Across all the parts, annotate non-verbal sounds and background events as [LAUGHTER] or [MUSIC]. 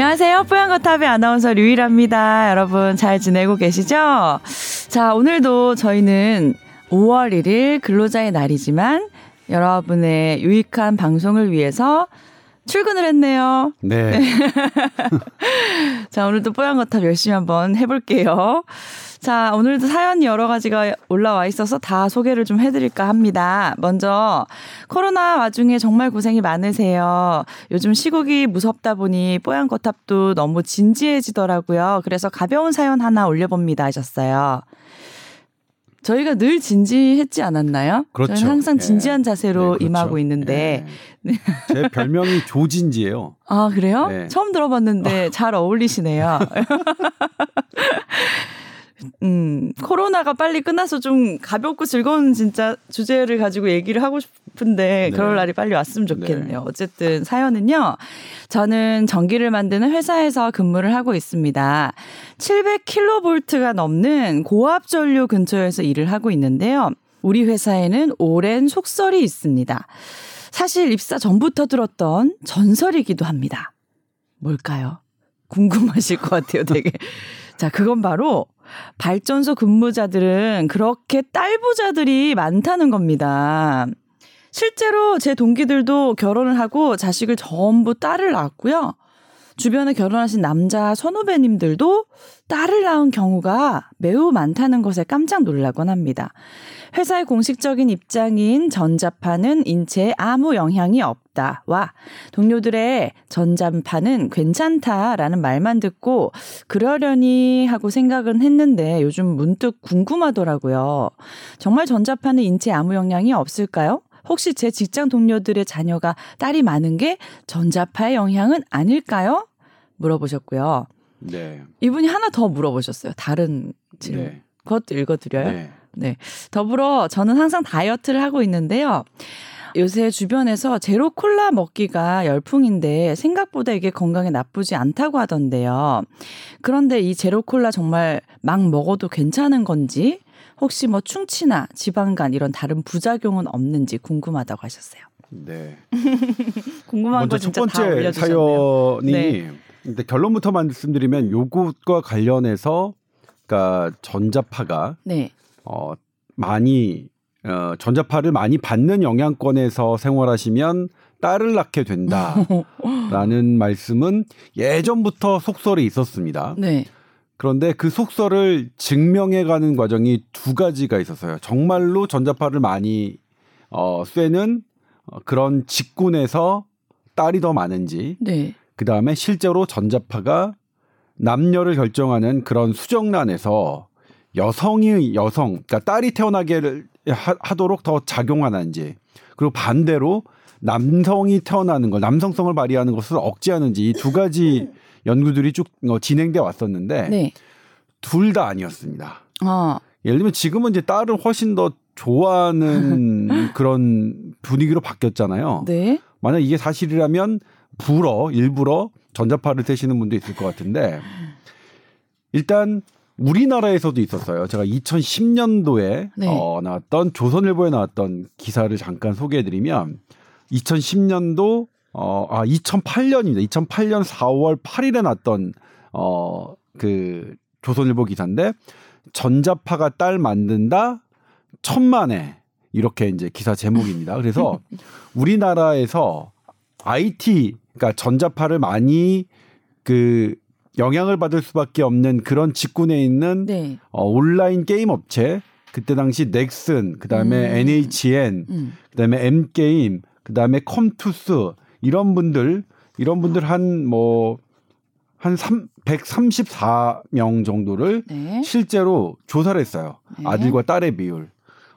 안녕하세요. 뽀얀거탑의 아나운서 류일합니다. 여러분 잘 지내고 계시죠? 자, 오늘도 저희는 5월 1일 근로자의 날이지만 여러분의 유익한 방송을 위해서 출근을 했네요. 네. [LAUGHS] 자, 오늘도 뽀얀거탑 열심히 한번 해볼게요. 자, 오늘도 사연이 여러 가지가 올라와 있어서 다 소개를 좀 해드릴까 합니다. 먼저, 코로나 와중에 정말 고생이 많으세요. 요즘 시국이 무섭다 보니 뽀얀 거탑도 너무 진지해지더라고요. 그래서 가벼운 사연 하나 올려봅니다 하셨어요. 저희가 늘 진지했지 않았나요? 그렇죠. 저희는 항상 진지한 예. 자세로 네, 그렇죠. 임하고 있는데. 예. 제 별명이 조진지예요. 아, 그래요? 네. 처음 들어봤는데 [LAUGHS] 잘 어울리시네요. [LAUGHS] 음, 코로나가 빨리 끝나서 좀 가볍고 즐거운 진짜 주제를 가지고 얘기를 하고 싶은데 네. 그럴 날이 빨리 왔으면 좋겠네요. 어쨌든 사연은요. 저는 전기를 만드는 회사에서 근무를 하고 있습니다. 700kV가 넘는 고압 전류 근처에서 일을 하고 있는데요. 우리 회사에는 오랜 속설이 있습니다. 사실 입사 전부터 들었던 전설이기도 합니다. 뭘까요? 궁금하실 것 같아요, 되게. [LAUGHS] 자, 그건 바로 발전소 근무자들은 그렇게 딸부자들이 많다는 겁니다. 실제로 제 동기들도 결혼을 하고 자식을 전부 딸을 낳았고요. 주변에 결혼하신 남자 선후배님들도 딸을 낳은 경우가 매우 많다는 것에 깜짝 놀라곤 합니다. 회사의 공식적인 입장인 전자파는 인체에 아무 영향이 없다와 동료들의 전자파는 괜찮다라는 말만 듣고 그러려니 하고 생각은 했는데 요즘 문득 궁금하더라고요. 정말 전자파는 인체에 아무 영향이 없을까요? 혹시 제 직장 동료들의 자녀가 딸이 많은 게 전자파의 영향은 아닐까요? 물어보셨고요. 네. 이분이 하나 더 물어보셨어요. 다른 질문. 네. 그것도 읽어드려요? 네. 네. 더불어 저는 항상 다이어트를 하고 있는데요. 요새 주변에서 제로 콜라 먹기가 열풍인데 생각보다 이게 건강에 나쁘지 않다고 하던데요. 그런데 이 제로 콜라 정말 막 먹어도 괜찮은 건지 혹시 뭐 충치나 지방간 이런 다른 부작용은 없는지 궁금하다고 하셨어요. 네. [LAUGHS] 궁금한 먼저 거첫 번째. 사연이 네. 근데 결론부터 말씀드리면 요것과 관련해서 그러니까 전자파가 네. 어 많이 어 전자파를 많이 받는 영향권에서 생활하시면 딸을 낳게 된다라는 [LAUGHS] 말씀은 예전부터 속설이 있었습니다. 네. 그런데 그 속설을 증명해가는 과정이 두 가지가 있었어요. 정말로 전자파를 많이 어, 쐬는 어, 그런 직군에서 딸이 더 많은지, 네. 그 다음에 실제로 전자파가 남녀를 결정하는 그런 수정란에서 여성이 여성, 그러니까 딸이 태어나게 하, 하도록 더 작용하는지, 그리고 반대로 남성이 태어나는 걸, 남성성을 발휘하는 것을 억제하는지 이 두 가지 [LAUGHS] 연구들이 쭉 어, 진행돼 왔었는데 네. 둘다 아니었습니다. 어. 예를 들면 지금은 이제 딸을 훨씬 더 좋아하는 [LAUGHS] 그런 분위기로 바뀌었잖아요. 네. 만약 이게 사실이라면 불어 일부러 전자파를 대시는 분도 있을 것 같은데 일단 우리나라에서도 있었어요. 제가 2010년도에 네. 어, 나왔던 조선일보에 나왔던 기사를 잠깐 소개해드리면 2010년도 어, 아 2008년입니다. 2008년 4월 8일에 났던 어, 그 조선일보 기사인데 전자파가 딸 만든다 천만에 이렇게 이제 기사 제목입니다. 그래서 [LAUGHS] 우리나라에서 IT 그러니까 전자파를 많이 그 영향을 받을 수밖에 없는 그런 직군에 있는 네. 어, 온라인 게임 업체 그때 당시 넥슨 그다음에 음. NHN 음. 그다음에 M 게임 그다음에 컴투스 이런 분들 이런 분들 한 뭐한 134명 정도를 네. 실제로 조사를 했어요. 네. 아들과 딸의 비율.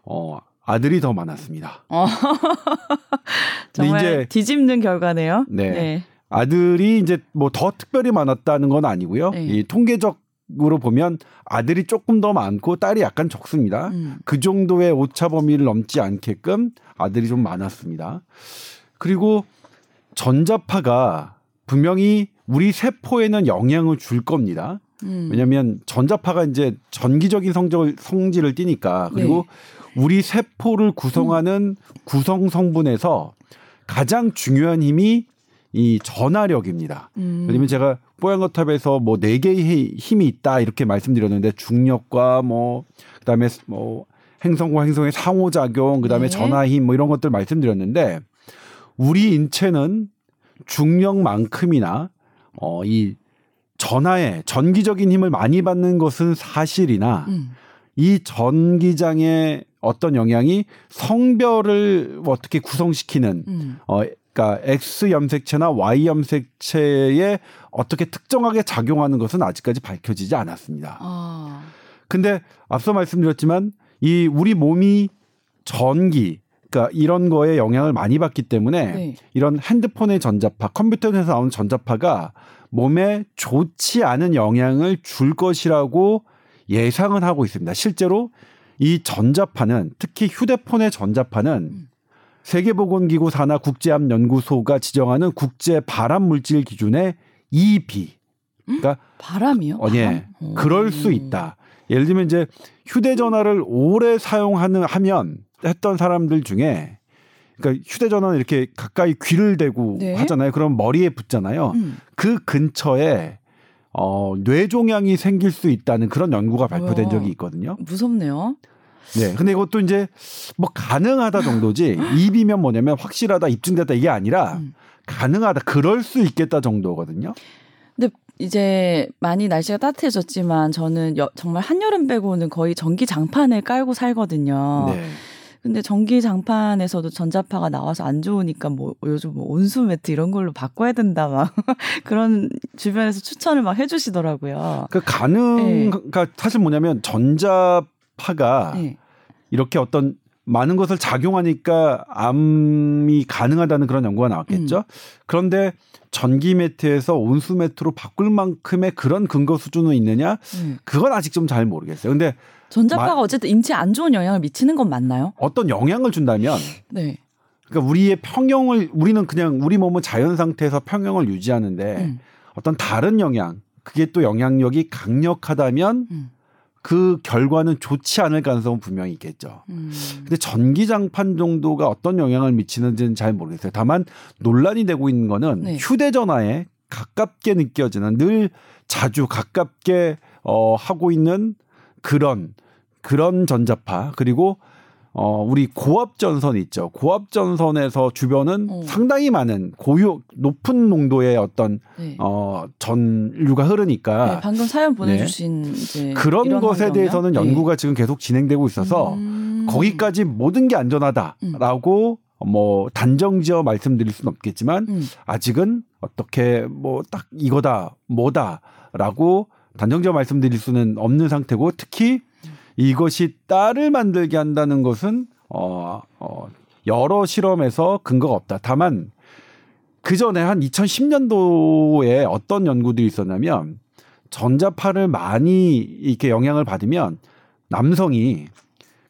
어, 아들이 더 많았습니다. 어. [LAUGHS] 정말 이제- 뒤집는 결과네요. 네. 아들이 이제 뭐 더 특별히 많았다는 건 아니고요. 네. 이 통계적 으로 보면 아들이 조금 더 많고 딸이 약간 적습니다. 음. 그 정도의 오차 범위를 넘지 않게끔 아들이 좀 많았습니다. 그리고 전자파가 분명히 우리 세포에는 영향을 줄 겁니다. 음. 왜냐하면 전자파가 이제 전기적인 성적을 성질을 띠니까 그리고 우리 세포를 구성하는 구성 성분에서 가장 중요한 힘이 이 전하력입니다. 음. 왜냐면 제가 뽀얀거탑에서 뭐 네 개의 힘이 있다 이렇게 말씀드렸는데 중력과 뭐 그다음에 뭐 행성과 행성의 상호작용 그다음에 네. 전하힘 뭐 이런 것들 말씀드렸는데 우리 인체는 중력만큼이나 어이 전하의 전기적인 힘을 많이 받는 것은 사실이나 음. 이 전기장의 어떤 영향이 성별을 어떻게 구성시키는 음. 어 그러니까 X 염색체나 Y 염색체에 어떻게 특정하게 작용하는 것은 아직까지 밝혀지지 않았습니다. 아. 근데 앞서 말씀드렸지만 이 우리 몸이 전기 그러니까 이런 거에 영향을 많이 받기 때문에 네. 이런 핸드폰의 전자파, 컴퓨터에서 나오는 전자파가 몸에 좋지 않은 영향을 줄 것이라고 예상은 하고 있습니다. 실제로 이 전자파는 특히 휴대폰의 전자파는 음. 세계보건기구 산하 국제암연구소가 지정하는 국제 발암 물질 기준의 EB. 그러니까 바람이요? 어, 예, 바람? 그럴 수 오. 있다. 예를 들면 이제 휴대전화를 오래 사용하는 하면 했던 사람들 중에 그러니까 휴대전화는 이렇게 가까이 귀를 대고 네. 하잖아요. 그럼 머리에 붙잖아요. 음. 그 근처에 어, 뇌종양이 생길 수 있다는 그런 연구가 발표된. 적이 있거든요. 무섭네요. 네. 근데 이것도 이제 뭐 가능하다 정도지 입이면 뭐냐면 확실하다 입증됐다 이게 아니라 음. 가능하다 그럴 수 있겠다 정도거든요. 근데 이제 많이 날씨가 따뜻해졌지만 저는 여- 정말 한여름 빼고는 거의 전기 장판을 깔고 살거든요. 네. 근데 전기 장판에서도 전자파가 나와서 안 좋으니까 뭐 요즘 뭐 온수 매트 이런 걸로 바꿔야 된다 막 [LAUGHS] 그런 주변에서 추천을 막 해주시더라고요. 그 가능 네. 그러니까 사실 뭐냐면 전자 파가 네. 이렇게 어떤 많은 것을 작용하니까 암이 가능하다는 그런 연구가 나왔겠죠. 음. 그런데 전기 매트에서 온수 매트로 바꿀 만큼의 그런 근거 수준은 있느냐? 네. 그건 아직 좀 잘 모르겠어요. 근데 전자파가 마- 어쨌든 인체에 안 좋은 영향을 미치는 건 맞나요? 어떤 영향을 준다면 네. 그러니까 우리의 평형을 우리는 그냥 우리 몸은 자연 상태에서 평형을 유지하는데 음. 어떤 다른 영향 그게 또 영향력이 강력하다면 음. 그 결과는 좋지 않을 가능성은 분명히 있겠죠. 음. 근데 전기장판 정도가 어떤 영향을 미치는지는 잘 모르겠어요. 다만 논란이 되고 있는 거는 네. 휴대전화에 가깝게 느껴지는 늘 자주 가깝게 어 하고 있는 그런 그런 전자파 그리고 어 우리 고압 전선 있죠. 고압 전선에서 주변은 어. 상당히 많은 고유 높은 농도의 어떤 네. 어 전류가 흐르니까 네, 방금 사연 보내주신 이제 그런 것에 환경이요? 대해서는 네. 연구가 지금 계속 진행되고 있어서 음. 거기까지 모든 게 안전하다라고 뭐 단정지어 말씀드릴 수는 없겠지만 음. 아직은 어떻게 뭐 딱 이거다 뭐다라고 단정지어 말씀드릴 수는 없는 상태고 특히 이것이 딸을 만들게 한다는 것은 어, 어 여러 실험에서 근거가 없다. 다만 그 전에 한 2010년도에 어떤 연구들이 있었냐면 전자파를 많이 이렇게 영향을 받으면 남성이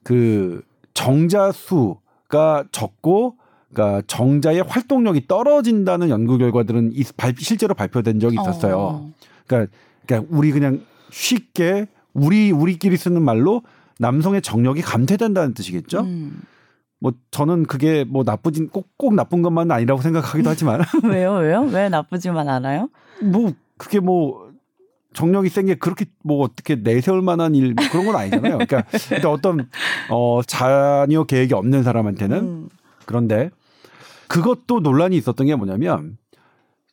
그 정자수가 적고 그러니까 정자의 활동력이 떨어진다는 연구 결과들은 실제로 발표된 적이 있었어요. 어. 그러니까, 그러니까 우리 그냥 쉽게 우리 우리끼리 쓰는 말로 남성의 정력이 감퇴된다는 뜻이겠죠. 음. 뭐 저는 그게 뭐 나쁘진 꼭 꼭 나쁜 것만은 아니라고 생각하기도 하지만 [LAUGHS] 왜요? [LAUGHS] 왜요? 왜 나쁘지만 않아요? 뭐 그게 뭐 정력이 센 게 그렇게 뭐 어떻게 내세울 만한 일 그런 건 아니잖아요. 그러니까 일단 어떤 어 자녀 계획이 없는 사람한테는 음. 그런데 그것도 논란이 있었던 게 뭐냐면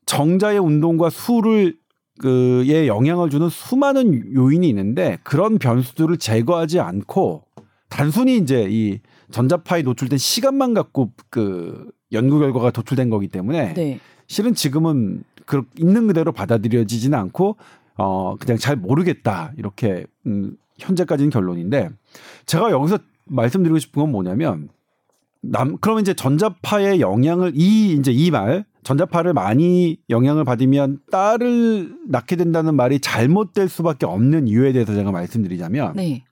정자의 운동과 수를 그에 영향을 주는 수많은 요인이 있는데 그런 변수들을 제거하지 않고 단순히 이제 이 전자파에 노출된 시간만 갖고 그 연구 결과가 도출된 거기 때문에 네. 실은 지금은 그 있는 그대로 받아들여지지는 않고 어 그냥 잘 모르겠다 이렇게 음 현재까지는 결론인데 제가 여기서 말씀드리고 싶은 건 뭐냐면 남 그러면 이제 전자파의 영향을 이 이제 이 말 전자파를 많이 영향을 받으면 딸을 낳게 된다는 말이 잘못될 수밖에 없는 이유에 대해서 제가 말씀드리자면 네.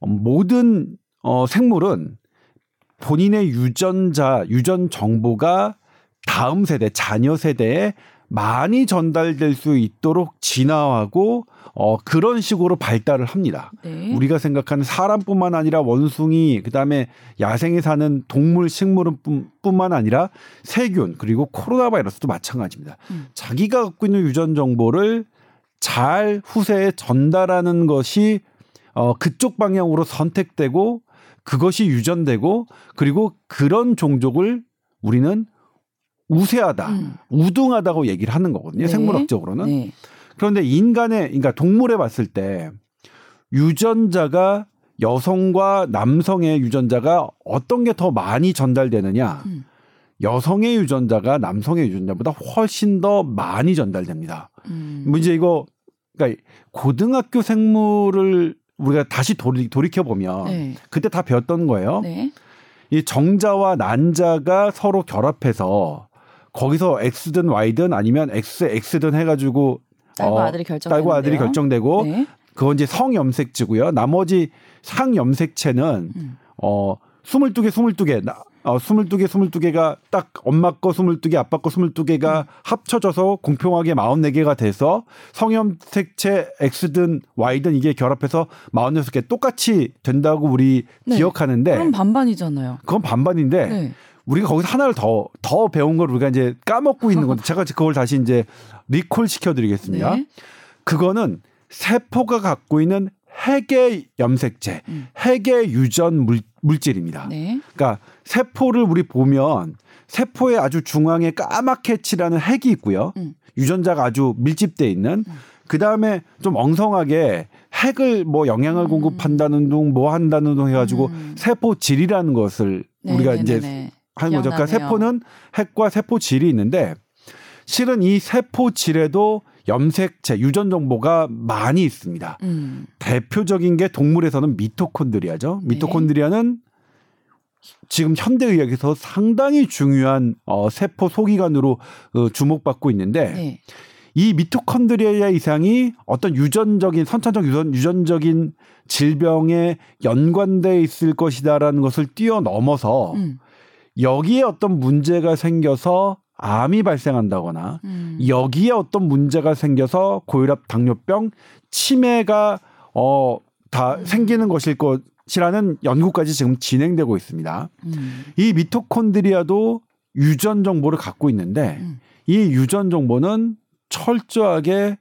어, 모든 어, 생물은 본인의 유전자, 유전 정보가 다음 세대, 자녀 세대에 많이 전달될 수 있도록 진화하고 어 그런 식으로 발달을 합니다. 네. 우리가 생각하는 사람뿐만 아니라 원숭이 그다음에 야생에 사는 동물 식물은 뿐- 뿐만 아니라 세균 그리고 코로나 바이러스도 마찬가지입니다. 음. 자기가 갖고 있는 유전 정보를 잘 후세에 전달하는 것이 어 그쪽 방향으로 선택되고 그것이 유전되고 그리고 그런 종족을 우리는 우세하다, 음. 우등하다고 얘기를 하는 거거든요. 네. 생물학적으로는. 네. 그런데 인간의 그러니까 동물에 봤을 때 유전자가 여성과 남성의 유전자가 어떤 게 더 많이 전달되느냐? 음. 여성의 유전자가 남성의 유전자보다 훨씬 더 많이 전달됩니다. 음. 문제 이거 그러니까 고등학교 생물을 우리가 다시 돌이, 돌이켜 보면 네. 그때 다 배웠던 거예요. 네. 이 정자와 난자가 서로 결합해서 거기서 X든 Y든 아니면 X X든 해가지고 딸과 어, 아들이 결정. 딸과 아들이 결정되고 네. 그건 이제 성염색체고요. 나머지 상염색체는 음. 어 22개 22개 나, 어 22개 22개가 딱 엄마 거 22개 아빠 거 22개가 음. 합쳐져서 공평하게 44개가 돼서 성염색체 X든 Y든 이게 결합해서 46개 똑같이 된다고 우리 네. 기억하는데 그럼 반반이잖아요. 그건 반반인데 네. 우리가 거기서 하나를 더 더 배운 걸 우리가 이제 까먹고 있는 건데 제가 그걸 다시 이제 리콜 시켜드리겠습니다. 네. 그거는 세포가 갖고 있는 핵의 염색체, 음. 핵의 유전 물, 물질입니다. 네. 그러니까 세포를 우리 보면 세포의 아주 중앙에 까맣게 칠하는 핵이 있고요. 음. 유전자가 아주 밀집돼 있는 그 다음에 좀 엉성하게 핵을 뭐 영양을 공급한다는 둥, 뭐 한다는 둥 해가지고 음. 세포 질이라는 것을 우리가 네, 이제 네, 네. 하는 거죠. 그러니까. 세포는 핵과 세포 질이 있는데 실은 이 세포 질에도 염색체, 유전 정보가 많이 있습니다. 음. 대표적인 게 동물에서는 미토콘드리아죠. 네. 미토콘드리아는 지금 현대 의학에서 상당히 중요한 어, 세포 소기관으로 어, 주목받고 있는데 네. 이 미토콘드리아 이상이 어떤 유전적인 선천적 유전, 유전적인 질병에 연관돼 있을 것이다라는 것을 뛰어넘어서 음. 여기에 어떤 문제가 생겨서 암이 발생한다거나 음. 여기에 어떤 문제가 생겨서 고혈압, 당뇨병, 치매가 어다 음. 생기는 것일 것이라는 연구까지 지금 진행되고 있습니다. 음. 이 미토콘드리아도 유전 정보를 갖고 있는데 음. 이 유전 정보는 철저하게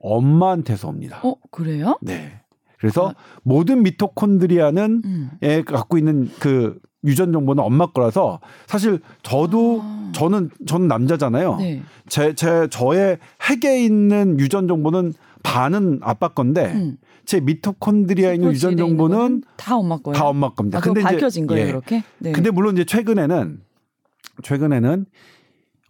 엄마한테서 옵니다. 어 그래요? 네. 그래서 아. 모든 미토콘드리아는 음. 에 갖고 있는 그 유전 정보는 엄마 거라서 사실 저도 아. 저는 저는 남자잖아요. 네. 제, 제 저의 핵에 있는 유전 정보는 반은 아빠 건데 음. 제 미토콘드리아 에 있는 유전 정보는 다 엄마 거예요. 다 엄마 겁니다. 아, 이제- 밝혀진 거예요, 예. 그렇게? 네. 근데 물론 이제 최근에는 최근에는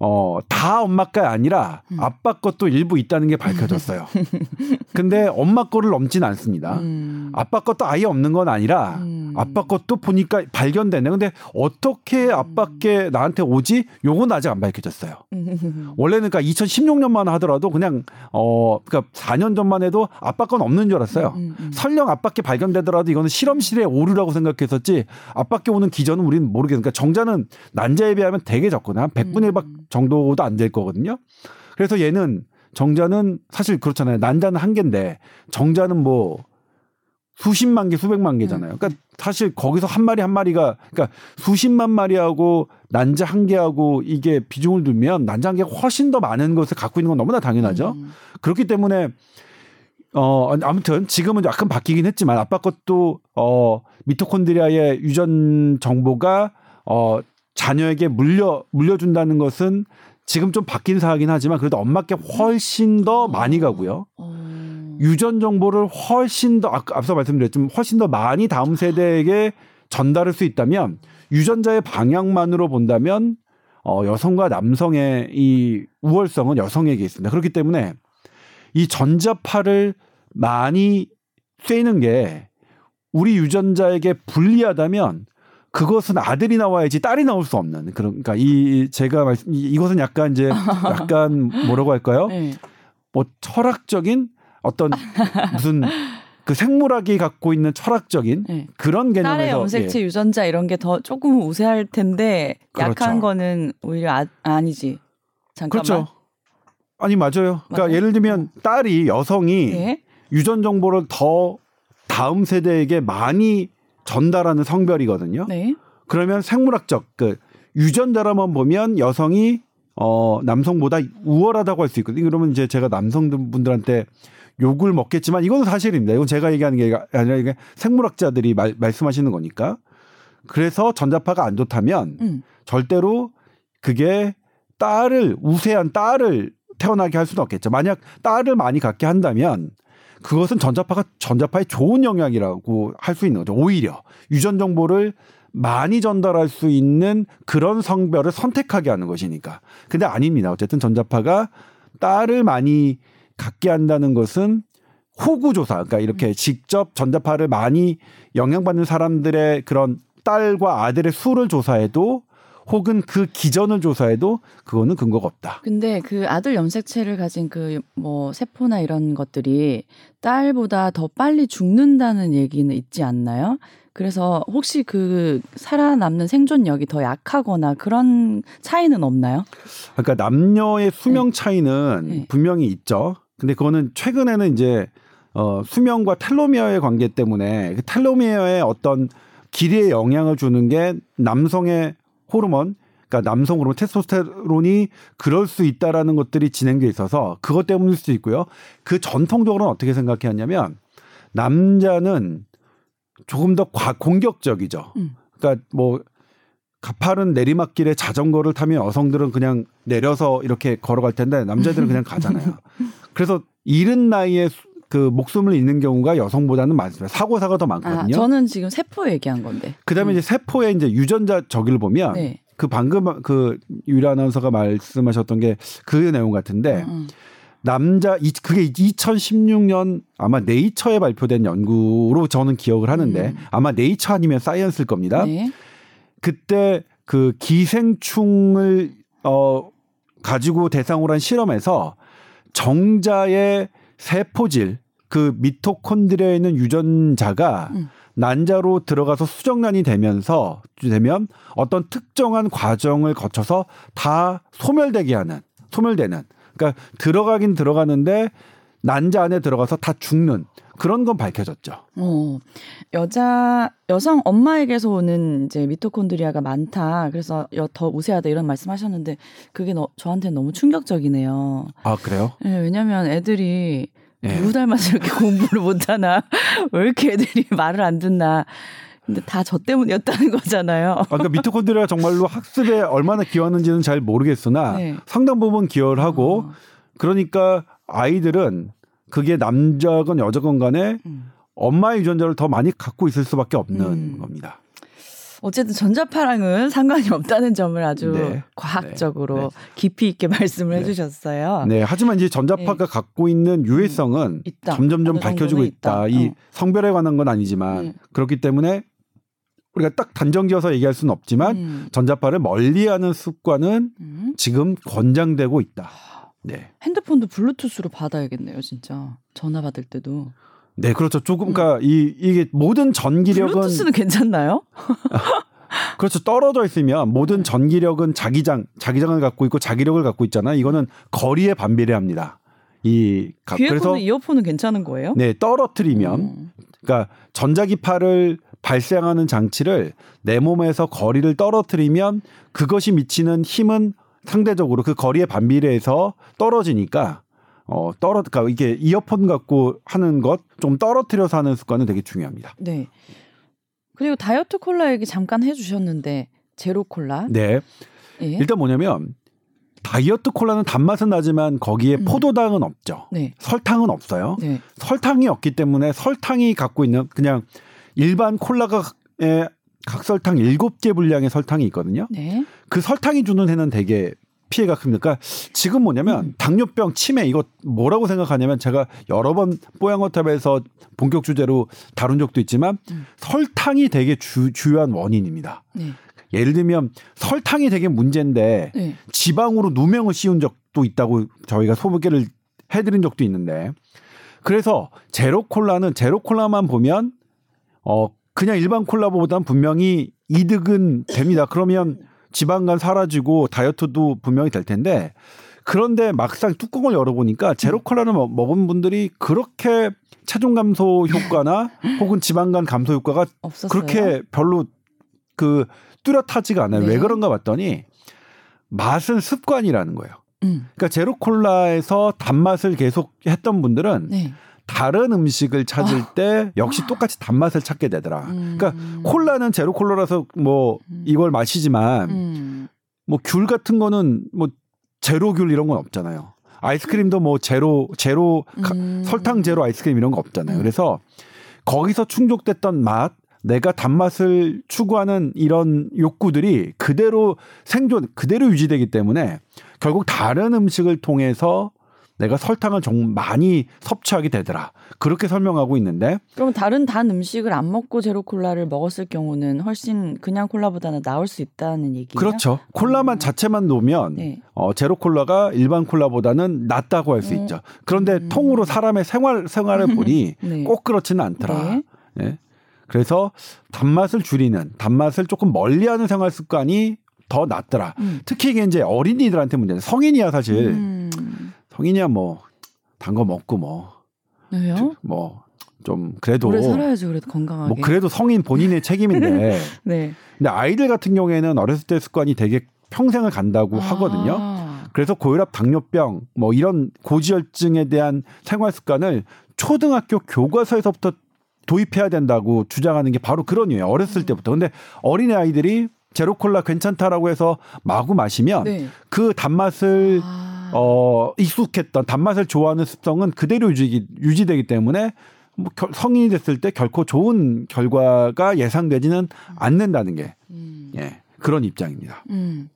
어, 다 엄마 가 아니라 음. 아빠 것도 일부 있다는 게 밝혀졌어요. [LAUGHS] 근데 엄마 거를 넘진 않습니다. 음. 아빠 것도 아예 없는 건 아니라 음. 아빠 것도 보니까 발견되네. 근데 어떻게 아빠께 나한테 오지? 요건 아직 안 밝혀졌어요. 음. [LAUGHS] 원래는 그러니까 2016년만 하더라도 그냥 어 그러니까 4년 전만 해도 아빠 건 없는 줄 알았어요. 음, 음. 설령 아빠께 발견되더라도 이거는 실험실에 오류라고 생각했었지 아빠께 오는 기전은 우리는 모르겠어요. 그러니까 정자는 난자에 비하면 되게. 한 100분의 1박 음. 정도도 안 될 거거든요. 그래서 얘는 정자는 사실 그렇잖아요. 난자는 한 개인데 정자는 뭐 수십만 개, 수백만 개잖아요. 그러니까 사실 거기서 한 마리 한 마리가 그러니까 수십만 마리하고 난자 한 개하고 이게 비중을 두면 난자 한 개가 훨씬 더 많은 것을 갖고 있는 건 너무나 당연하죠. 음. 그렇기 때문에 어 아무튼 지금은 약간 바뀌긴 했지만 아빠 것도 어 미토콘드리아의 유전 정보가 어 자녀에게 물려 물려준다는 것은 지금 좀 바뀐 사하긴 하지만 그래도 엄마께 훨씬 더 많이 가고요. 어. 유전 정보를 훨씬 더 아까 앞서 말씀드렸지만 훨씬 더 많이 다음 세대에게 전달할 수 있다면 유전자의 방향만으로 본다면 어 여성과 남성의 이 우월성은 여성에게 있습니다. 그렇기 때문에 이 전자파를 많이 쐬는 게 우리 유전자에게 불리하다면 그것은 아들이 나와야지 딸이 나올 수 없는 그런 그러니까 이 제가 말씀 이- 이것은 약간 이제 [LAUGHS] 약간 뭐라고 할까요? 네. 뭐 철학적인 어떤 무슨 그 생물학이 갖고 있는 철학적인 네. 그런 개념에서 딸의 염색체 예. 유전자 이런 게 더 조금 우세할 텐데 약한 그렇죠. 거는 오히려 아, 아니지. 잠깐만. 그렇죠. 아니 맞아요. 그러니까 맞아요? 예를 들면 딸이 여성이 네. 유전 정보를 더 다음 세대에게 많이 전달하는 성별이거든요. 네. 그러면 생물학적 그 유전자로만 보면 여성이 어 남성보다 우월하다고 할 수 있거든요. 그러면 이제 제가 남성분들한테 욕을 먹겠지만 이건 사실입니다. 이건 제가 얘기하는 게 아니라 이게 생물학자들이 말, 말씀하시는 거니까. 그래서 전자파가 안 좋다면 음. 절대로 그게 딸을 우세한 딸을 태어나게 할 수는 없겠죠. 만약 딸을 많이 갖게 한다면 그것은 전자파가 전자파의 좋은 영향이라고 할 수 있는 거죠. 오히려 유전 정보를 많이 전달할 수 있는 그런 성별을 선택하게 하는 것이니까. 근데 아닙니다. 어쨌든 전자파가 딸을 많이 갖게 한다는 것은 호구 조사, 그러니까 이렇게 직접 전자파를 많이 영향받는 사람들의 그런 딸과 아들의 수를 조사해도 혹은 그 기전을 조사해도 그거는 근거가 없다. 근데 그 아들 염색체를 가진 그 뭐 세포나 이런 것들이 딸보다 더 빨리 죽는다는 얘기는 있지 않나요? 그래서 혹시 그 살아남는 생존력이 더 약하거나 그런 차이는 없나요? 그러니까 남녀의 수명 차이는 네. 분명히 있죠. 근데 그거는 최근에는 이제 어 수명과 텔로미어의 관계 때문에 그 텔로미어의 어떤 길이에 영향을 주는 게 남성의 호르몬 그러니까 남성 호르몬 테스토스테론이 그럴 수 있다라는 것들이 진행돼 있어서 그것 때문일 수도 있고요. 그 전통적으로는 어떻게 생각했냐면 남자는 조금 더 과, 공격적이죠. 음. 그러니까 뭐 가파른 내리막길에 자전거를 타면 여성들은 그냥 내려서 이렇게 걸어갈 텐데 남자들은 그냥 가잖아요. [LAUGHS] 그래서 이른 나이에 수- 그 목숨을 잃는 경우가 여성보다는 많습니다. 사고사가 더 아, 많거든요. 저는 지금 세포 얘기한 건데. 그다음에 이제 세포의 이제 유전자 저기를 보면 네. 그 방금 그 유라 아나운서가 말씀하셨던 게 그 내용 같은데 음, 음. 남자 이 그게 2016년 아마 네이처에 발표된 연구로 저는 기억을 하는데 음. 아마 네이처 아니면 사이언스일 겁니다. 네. 그때 그 기생충을 어 가지고 대상으로 한 실험에서 정자의 세포질 그 미토콘드리아에 있는 유전자가 음. 난자로 들어가서 수정란이 되면서 되면 어떤 특정한 과정을 거쳐서 다 소멸되게 하는 소멸되는 그러니까 들어가긴 들어가는데 난자 안에 들어가서 다 죽는 그런 건 밝혀졌죠. 어, 여자 여성 엄마에게서 오는 이제 미토콘드리아가 많다. 그래서 여, 더 우세하다 이런 말씀하셨는데 그게 너, 저한테는 너무 충격적이네요. 아 그래요? 예, 왜냐면 애들이 예. 누구 닮아서 이렇게 공부를 못하나 [LAUGHS] 왜 이렇게 애들이 말을 안 듣나. 근데 다 저 때문이었다는 거잖아요. 아, 그러니까 미토콘드리아가 [LAUGHS] 정말로 학습에 얼마나 기여하는지는 잘 모르겠으나 네. 상당 부분 기여를 하고 어, 그러니까 아이들은 그게 남자건 여자건 간에 음. 엄마의 유전자를 더 많이 갖고 있을 수밖에 없는 음. 겁니다. 어쨌든 전자파랑은 상관이 없다는 점을 아주 네. 과학적으로 네. 깊이 있게 말씀을 네. 해주셨어요. 네, 하지만 이제 전자파가 갖고 있는 유해성은 음, 있다. 점점점 밝혀지고 있다. 있다. 이 어. 성별에 관한 건 아니지만 음. 그렇기 때문에 우리가 딱 단정지어서 얘기할 수는 없지만 음. 전자파를 멀리하는 습관은 음. 지금 권장되고 있다. 네. 핸드폰도 블루투스로 받아야겠네요, 진짜. 전화 받을 때도. 네, 그렇죠. 조금 그러니까 이 이게 모든 전기력은 음. 블루투스는 괜찮나요? [LAUGHS] 그렇죠. 떨어져 있으면 모든 전기력은 자기장, 자기장을 갖고 있고 자기력을 갖고 있잖아요. 이거는 거리에 반비례합니다. 이 가- 귀에 그래서 이어폰은 괜찮은 거예요? 네 떨어뜨리면 음. 그러니까 전자기파를 발생하는 장치를 내 몸에서 거리를 떨어뜨리면 그것이 미치는 힘은 상대적으로 그 거리에 반비례해서 떨어지니까 어 떨어 그러니까 이게 이어폰 갖고 하는 것 좀 떨어뜨려서 하는 습관은 되게 중요합니다. 네. 그리고 다이어트 콜라 얘기 잠깐 해주셨는데 제로 콜라. 네. 예. 일단 뭐냐면 다이어트 콜라는 단맛은 나지만 거기에 음. 포도당은 없죠. 네. 설탕은 없어요. 네. 설탕이 없기 때문에 설탕이 갖고 있는 그냥 일반 콜라가에 각설탕 7개 분량의 설탕이 있거든요. 네. 그 설탕이 주는 해는 되게 피해가. 그러니까 지금 뭐냐면 음. 당뇨병, 치매 이거 뭐라고 생각하냐면 제가 여러 번 뽀양어탑에서 본격 주제로 다룬 적도 있지만 음. 설탕이 되게 주, 주요한 원인입니다. 네. 예를 들면 설탕이 되게 문제인데 네. 지방으로 누명을 씌운 적도 있다고 저희가 소개를 해드린 적도 있는데 그래서 제로 콜라는 제로 콜라만 보면 어 그냥 일반 콜라보다는 분명히 이득은 됩니다. 그러면 지방간 사라지고 다이어트도 분명히 될 텐데 그런데 막상 뚜껑을 열어보니까 제로 먹- 먹은 분들이 그렇게 체중 감소 효과나 혹은 지방간 감소 효과가 없었어요. 그렇게 별로 그 뚜렷하지가 않아요. 네. 왜 그런가 봤더니 맛은 습관이라는 거예요. 음. 그러니까 제로 콜라에서 단맛을 계속 했던 분들은 네. 다른 음식을 찾을 때 역시 똑같이 단맛을 찾게 되더라. 아. 음. 그러니까 콜라는 제로 콜라라서 뭐 이걸 마시지만 음. 뭐귤 같은 거는 뭐 제로 귤 이런 건 없잖아요. 아이스크림도 뭐 제로 제로 가- 음. 설탕 제로 아이스크림 이런 거 없잖아요. 음. 그래서 거기서 충족됐던 맛, 내가 단맛을 추구하는 이런 욕구들이 그대로 생존, 그대로 유지되기 때문에 결국 다른 음식을 통해서 내가 설탕을 좀 많이 섭취하게 되더라. 그렇게 설명하고 있는데 그럼 다른 단 음식을 안 먹고 제로 콜라를 먹었을 경우는 훨씬 그냥 콜라보다는 나을 수 있다는 얘기예요. 그렇죠. 콜라만 음. 자체만 놓으면 네. 어, 제로 콜라가 일반 콜라보다는 낫다고 할수 음. 있죠. 그런데 음. 통으로 사람의 생활 생활을 [LAUGHS] 보니 네. 꼭 그렇지는 않더라. 네. 예. 그래서 단맛을 줄이는 단맛을 조금 멀리하는 생활 습관이 더 낫더라. 음. 특히 이게 이제 어린이들한테 문제는 성인이야 사실 음. 성인이야 뭐 단 거 먹고 뭐 왜요? 뭐 좀 그래도 오래 살아야죠 그래도 건강하게. 뭐 그래도 성인 본인의 [LAUGHS] 책임인데 네. 근데 아이들 같은 경우에는 어렸을 때 습관이 되게 평생을 간다고 하거든요. 아. 그래서 고혈압, 당뇨병 뭐 이런 고지혈증에 대한 생활 습관을 초등학교 교과서에서부터 도입해야 된다고 주장하는 게 바로 그런 이유예요. 어렸을 음. 때부터. 근데 어린애 아이들이 제로 콜라 괜찮다라고 해서 마구 마시면 네. 그 단맛을 아. 어 익숙했던 단맛을 좋아하는 습성은 그대로 유지 유지되기 때문에 뭐 결- 성인이 됐을 때 결코 좋은 결과가 예상되지는 않는다는 게 음. 예, 그런 입장입니다. 음.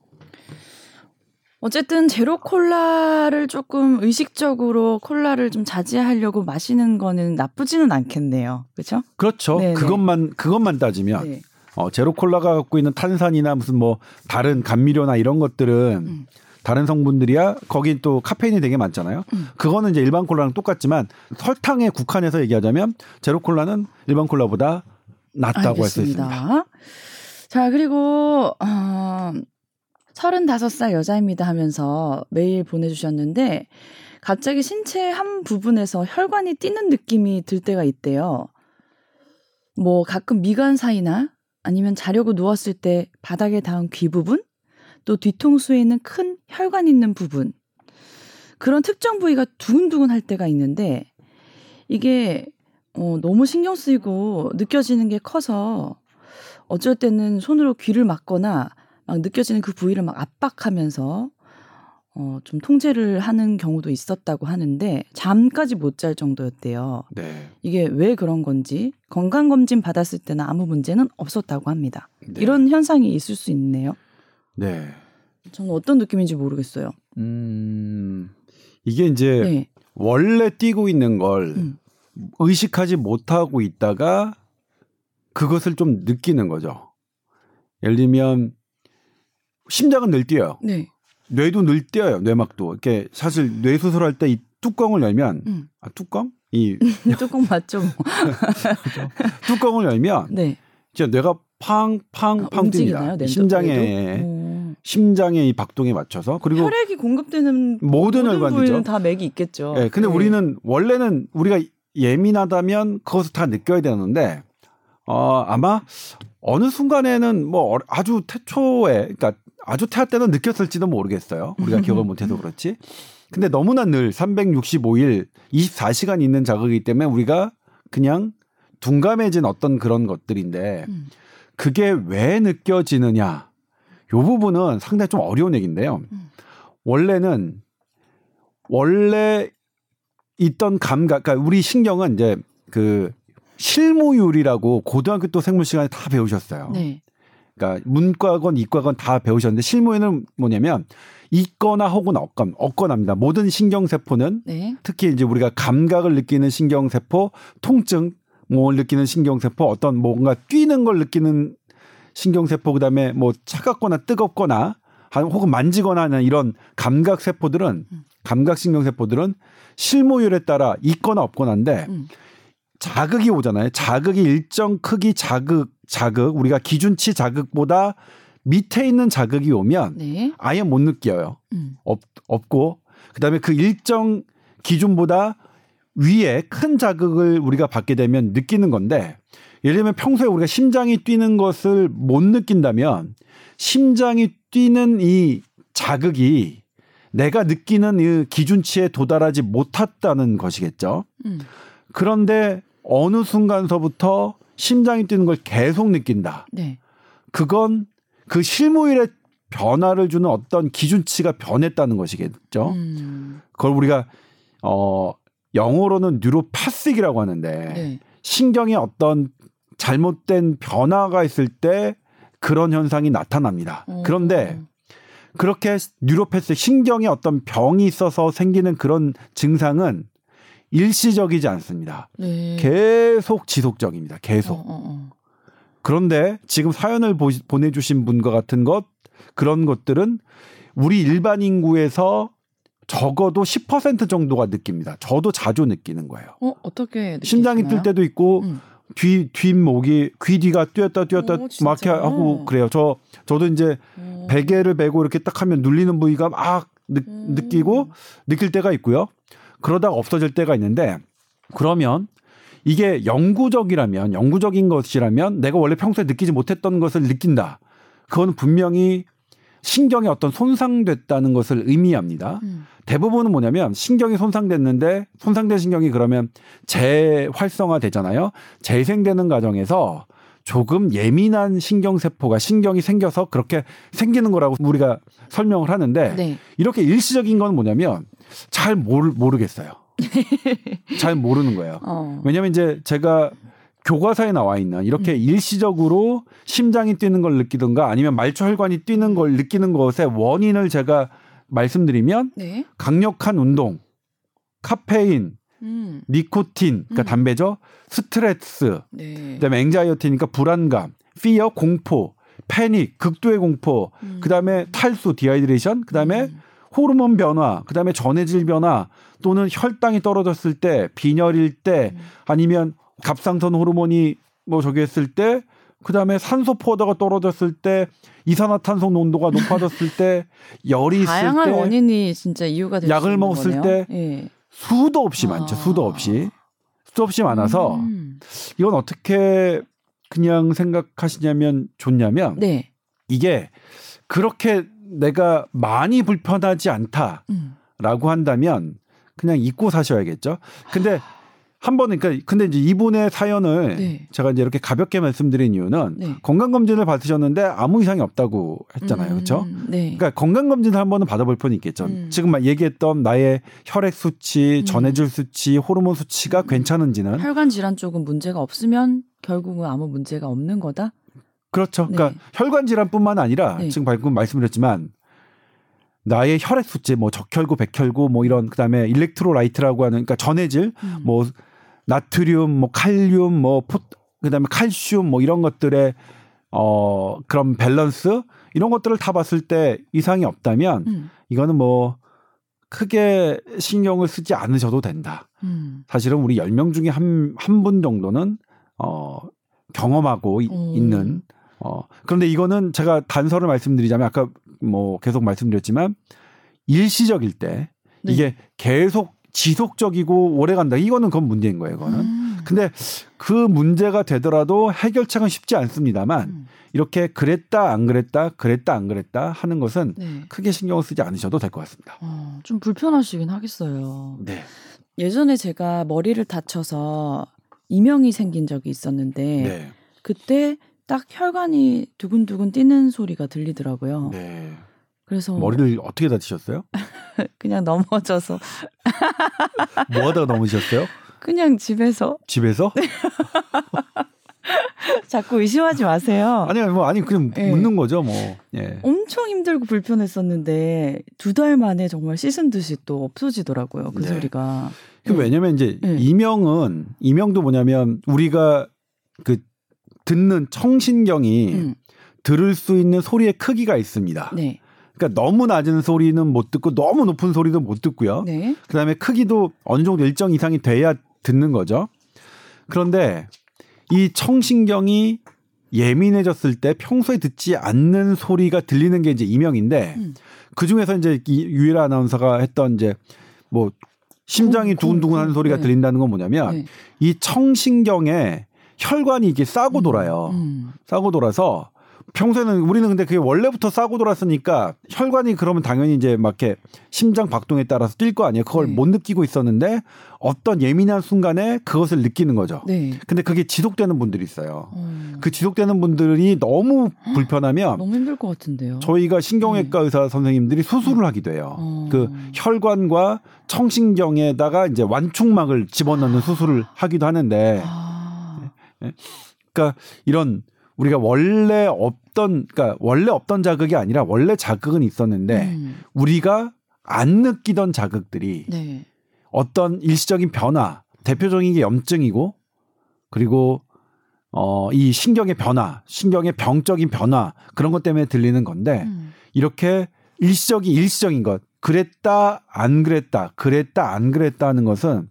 어쨌든 제로 콜라를 조금 의식적으로 콜라를 좀 자제하려고 마시는 거는 나쁘지는 않겠네요. 그렇죠? 그렇죠. 네네. 그것만 그것만 따지면 네. 어, 제로 콜라가 갖고 있는 탄산이나 무슨 뭐 다른 감미료나 이런 것들은 음. 다른 성분들이야 거기 또 카페인이 되게 많잖아요. 음. 그거는 이제 일반 콜라랑 똑같지만 설탕에 국한해서 얘기하자면 제로 콜라는 일반 콜라보다 낫다고 할 수 있습니다. 자, 그리고 어 35살 여자입니다 하면서 메일 보내주셨는데 갑자기 신체 한 부분에서 혈관이 뛰는 느낌이 들 때가 있대요. 뭐 가끔 미간 사이나 아니면 자려고 누웠을 때 바닥에 닿은 귀 부분, 또 뒤통수에 있는 큰 혈관 있는 부분 그런 특정 부위가 두근두근 할 때가 있는데 이게 어, 너무 신경 쓰이고 느껴지는 게 커서 어쩔 때는 손으로 귀를 막거나 막 느껴지는 그 부위를 막 압박하면서 어, 좀 통제를 하는 경우도 있었다고 하는데 잠까지 못 잘 정도였대요. 네. 이게 왜 그런 건지 건강 검진 받았을 때는 아무 문제는 없었다고 합니다. 네. 이런 현상이 있을 수 있네요. 네. 저는 어떤 느낌인지 모르겠어요. 음. 이게 이제 네. 원래 뛰고 있는 걸 음. 의식하지 못하고 있다가 그것을 좀 느끼는 거죠. 예를 들면 심장은 늘 뛰어요. 네. 뇌도 늘 뛰어요. 뇌막도. 이렇게 사실 뇌 수술할 때 이 뚜껑을 열면 음. 아 뚜껑? 이 [LAUGHS] 뚜껑 맞죠? 뭐. [LAUGHS] 뚜껑을 열면 네. 진짜 뇌가 팡팡팡 아? 뜁니다. 심장에. 심장의 이 박동에 맞춰서 그리고 혈액이 공급되는 모든 혈관이죠. 부위는 다 맥이 있겠죠. 예, 근데 네. 우리는 원래는 우리가 예민하다면 그것을 다 느껴야 되는데 어 아마 어느 순간에는 뭐 어- 아주 태초에 그러니까 아주 태아 때는 느꼈을지도 모르겠어요. 우리가 [LAUGHS] 기억을 못해서 그렇지. 근데 너무나 늘 365일 24시간 있는 자극이기 때문에 우리가 그냥 둔감해진 어떤 그런 것들인데 음. 그게 왜 느껴지느냐 요 부분은 상당히 좀 어려운 얘기인데요. 음. 원래는 원래 있던 감각, 그러니까 우리 신경은 이제 그 실무율이라고 고등학교 또 생물 시간에 다 배우셨어요. 네. 그러니까 문과건 이과건 다 배우셨는데 실무율은 뭐냐면 있거나 혹은 없건 없거나입니다. 모든 신경 세포는 네. 특히 이제 우리가 감각을 느끼는 신경 세포, 통증 뭐 느끼는 신경 세포, 어떤 뭔가 뛰는 걸 느끼는 신경 세포 그다음에 뭐 차갑거나 뜨겁거나 한- 혹은 만지거나 하는 이런 감각 세포들은 음. 감각 신경 세포들은 실무율에 따라 있거나 없거나인데 음. 자극이 오잖아요. 자극이 일정 크기 자극 자극 우리가 기준치 자극보다 밑에 있는 자극이 오면 네. 아예 못 느껴요. 음. 없, 없고 그다음에 그 일정 기준보다 위에 큰 자극을 우리가 받게 되면 느끼는 건데 예를 들면 평소에 우리가 심장이 뛰는 것을 못 느낀다면 심장이 뛰는 이 자극이 내가 느끼는 이 기준치에 도달하지 못했다는 것이겠죠. 음. 그런데 어느 순간서부터 심장이 뛰는 걸 계속 느낀다. 네. 그건 그 실무일의 변화를 주는 어떤 기준치가 변했다는 것이겠죠. 음. 그걸 우리가 어 영어로는 뉴로파식이라고 하는데 네. 신경의 어떤 잘못된 변화가 있을 때 그런 현상이 나타납니다. 어. 그런데 그렇게 뉴로패스 신경에 어떤 병이 있어서 생기는 그런 증상은 일시적이지 않습니다. 네. 계속 지속적입니다. 계속. 어, 어, 어. 그런데 지금 사연을 보, 보내주신 분과 같은 것 그런 것들은 우리 일반 인구에서 적어도 10% 정도가 느낍니다. 저도 자주 느끼는 거예요. 어, 어떻게 느끼시나요? 심장이 뛸 때도 있고 음. 뒤 뒷목이 귀 뒤가 뛰었다 뛰었다 오, 막 이렇게 진짜요? 하고 그래요. 저 저도 이제 어. 베개를 베고 이렇게 딱 하면 눌리는 부위가 막 느, 음. 느끼고 느낄 때가 있고요. 그러다가 없어질 때가 있는데 그러면 이게 영구적이라면 영구적인 것이라면 내가 원래 평소에 느끼지 못했던 것을 느낀다. 그건 분명히 신경이 어떤 손상됐다는 것을 의미합니다. 음. 대부분은 뭐냐면 신경이 손상됐는데 손상된 신경이 그러면 재활성화 되잖아요. 재생되는 과정에서 조금 예민한 신경세포가 신경이 생겨서 그렇게 생기는 거라고 우리가 설명을 하는데 네. 이렇게 일시적인 건 뭐냐면 잘 모르, 모르겠어요. [LAUGHS] 잘 모르는 거예요. 어. 왜냐면 이제 제가 교과서에 나와 있는 이렇게 일시적으로 심장이 뛰는 걸 느끼든가 아니면 말초 혈관이 뛰는 걸 느끼는 것의 원인을 제가 말씀드리면 네. 강력한 운동, 카페인, 음. 니코틴, 그러니까 음. 담배죠. 스트레스, 네. 그다음에 anxiety니까 불안감, fear 공포, 패닉, 극도의 공포, 음. 그다음에 탈수, dehydration, 그다음에 음. 호르몬 변화, 그다음에 전해질 변화 또는 혈당이 떨어졌을 때, 빈혈일 때 음. 아니면 갑상선 호르몬이 뭐 저기 했을 때 그다음에 산소 포화도가 떨어졌을 때 이산화탄소 농도가 높아졌을 때 열이 있을 다양한 때 원인이 진짜 이유가 될 약을 먹었을 거네요. 때 예. 수도 없이 많죠. 아. 수도 없이. 수도 없이 많아서 음. 이건 어떻게 그냥 생각하시냐면 좋냐면 네. 이게 그렇게 내가 많이 불편하지 않다라고 음. 한다면 그냥 잊고 사셔야겠죠. 근데 한 번은 그러니까 근데 이제 이분의 사연을 네. 제가 이제 이렇게 가볍게 말씀드린 이유는 네. 건강 검진을 받으셨는데 아무 이상이 없다고 했잖아요. 그렇죠? 음, 네. 그러니까 건강 검진을 한 번은 받아볼 필요는 있겠죠. 음. 지금 막 얘기했던 나의 혈액 수치, 음. 전해질 수치, 호르몬 수치가 음. 괜찮은지는 혈관 질환 쪽은 문제가 없으면 결국은 아무 문제가 없는 거다. 그렇죠. 그러니까 네. 혈관 질환뿐만 아니라 네. 지금 방금 말씀드렸지만 나의 혈액 수치, 뭐 적혈구, 백혈구, 뭐 이런 그다음에 electrolyte라고 하는 그러니까 전해질 음. 뭐 나트륨, 뭐 칼륨, 뭐 포, 그다음에 칼슘 뭐 이런 것들의 어 그런 밸런스 이런 것들을 다 봤을 때 이상이 없다면 음. 이거는 뭐 크게 신경을 쓰지 않으셔도 된다. 음. 사실은 우리 10명 중에 한 한 분 정도는 어 경험하고 이- 오. 있는 어 그런데 이거는 제가 단서를 말씀드리자면 아까 뭐 계속 말씀드렸지만 일시적일 때 네. 이게 계속 지속적이고 오래 간다. 이거는 그건 문제인 거예요, 이거는. 음. 근데 그 문제가 되더라도 해결책은 쉽지 않습니다만 음. 이렇게 그랬다 안 그랬다 그랬다 안 그랬다 하는 것은 네. 크게 신경을 쓰지 않으셔도 될 것 같습니다. 어, 좀 불편하시긴 하겠어요. 네. 예전에 제가 머리를 다쳐서 이명이 생긴 적이 있었는데 네. 그때 딱 혈관이 두근두근 뛰는 소리가 들리더라고요. 네. 그래서 머리를 어떻게 다치셨어요? [LAUGHS] 그냥 넘어져서 [LAUGHS] 뭐 하다가 넘으셨어요? 그냥 집에서 집에서? [LAUGHS] 자꾸 의심하지 마세요. 아니 뭐 아니 그냥 예. 묻는 거죠, 뭐. 예. 엄청 힘들고 불편했었는데 두 달 만에 정말 씻은 듯이 또 없어지더라고요. 그 네. 소리가. 그 왜냐면 이제 네. 이명은 이명도 뭐냐면 우리가 그 듣는 청신경이 음, 들을 수 있는 소리의 크기가 있습니다. 네. 그러니까 너무 낮은 소리는 못 듣고 너무 높은 소리도 못 듣고요. 네. 그다음에 크기도 어느 정도 일정 이상이 돼야 듣는 거죠. 그런데 이 청신경이 예민해졌을 때 평소에 듣지 않는 소리가 들리는 게 이제 이명인데 음. 그 중에서 이제 이 유일한 아나운서가 했던 이제 뭐 심장이 두근두근하는 쿵. 소리가 네. 들린다는 건 뭐냐면 네. 이 청신경에 혈관이 이게 싸고 돌아요. 음. 싸고 돌아서 평소에는 우리는 근데 그게 원래부터 싸고 돌았으니까 혈관이 그러면 당연히 이제 막 이렇게 심장 박동에 따라서 뛸 거 아니에요. 그걸 네. 못 느끼고 있었는데 어떤 예민한 순간에 그것을 느끼는 거죠. 네. 근데 그게 지속되는 분들이 있어요. 어. 그 지속되는 분들이 너무 불편하면 너무 힘들 것 같은데요. 저희가 신경외과 의사 선생님들이 수술을 하기도 해요. 어. 그 혈관과 청신경에다가 이제 완충막을 집어넣는 수술을 하기도 하는데 아. 그러니까 이런 우리가 원래 없던 그러니까 원래 없던 자극이 아니라 원래 자극은 있었는데 음. 우리가 안 느끼던 자극들이 네. 어떤 일시적인 변화 대표적인 게 염증이고 그리고 어 이 신경의 변화 신경의 병적인 변화 그런 것 때문에 들리는 건데 음. 이렇게 일시적인 일시적인 것 그랬다 안 그랬다 그랬다 안 그랬다 하는 것은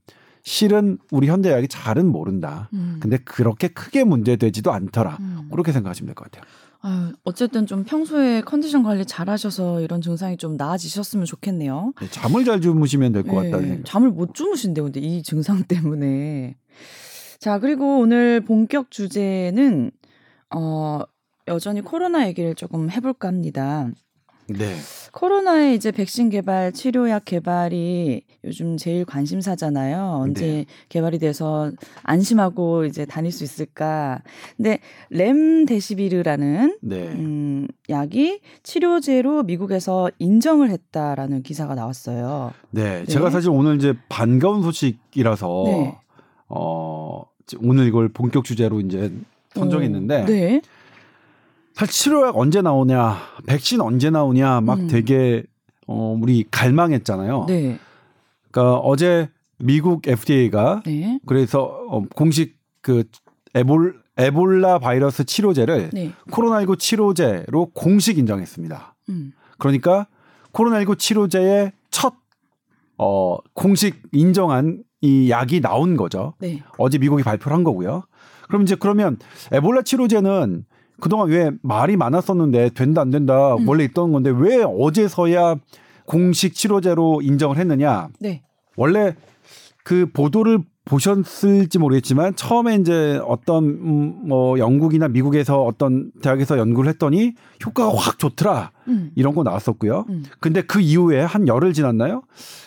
실은 우리 현대의학이 잘은 모른다. 음. 근데 그렇게 크게 문제되지도 않더라. 음. 그렇게 생각하시면 될 것 같아요. 아유, 어쨌든 좀 평소에 컨디션 관리 잘 하셔서 이런 증상이 좀 나아지셨으면 좋겠네요. 네, 잠을 잘 주무시면 될것 네, 같다는 생각. 잠을 못 주무신대요. 근데 이 증상 때문에. 자, 그리고 오늘 본격 주제는 어 여전히 코로나 얘기를 조금 해볼까 합니다. 네. 코로나의 이제 백신 개발, 치료약 개발이 요즘 제일 관심사잖아요. 언제 네. 개발이 돼서 안심하고 이제 다닐 수 있을까. 근데 렘데시비르라는 네. 음, 약이 치료제로 미국에서 인정을 했다라는 기사가 나왔어요. 네. 네. 제가 사실 오늘 이제 반가운 소식이라서 네. 어 오늘 이걸 본격 주제로 이제 선정했는데 어, 네. 사실 치료약 언제 나오냐, 백신 언제 나오냐 막 음. 되게 어 우리 갈망했잖아요. 네. 그러니까 어제 미국 FDA가 네. 그래서 어, 공식 그 에볼 에볼라 바이러스 치료제를 네. 코로나19 치료제로 공식 인정했습니다. 음. 그러니까 코로나19 치료제의 첫 어, 공식 인정한 이 약이 나온 거죠. 네. 어제 미국이 발표를 한 거고요. 그럼 이제 그러면 에볼라 치료제는 그동안 왜 말이 많았었는데 된다 안 된다 음. 원래 있던 건데 왜 어제서야 공식 치료제로 인정을 했느냐? 네. 원래 그 보도를 보셨을지 모르겠지만 처음에 이제 어떤 음, 뭐 영국이나 미국에서 어떤 대학에서 연구를 했더니 효과가 확 좋더라 음. 이런 거 나왔었고요. 음. 근데 그 이후에 한 열흘 지났나요?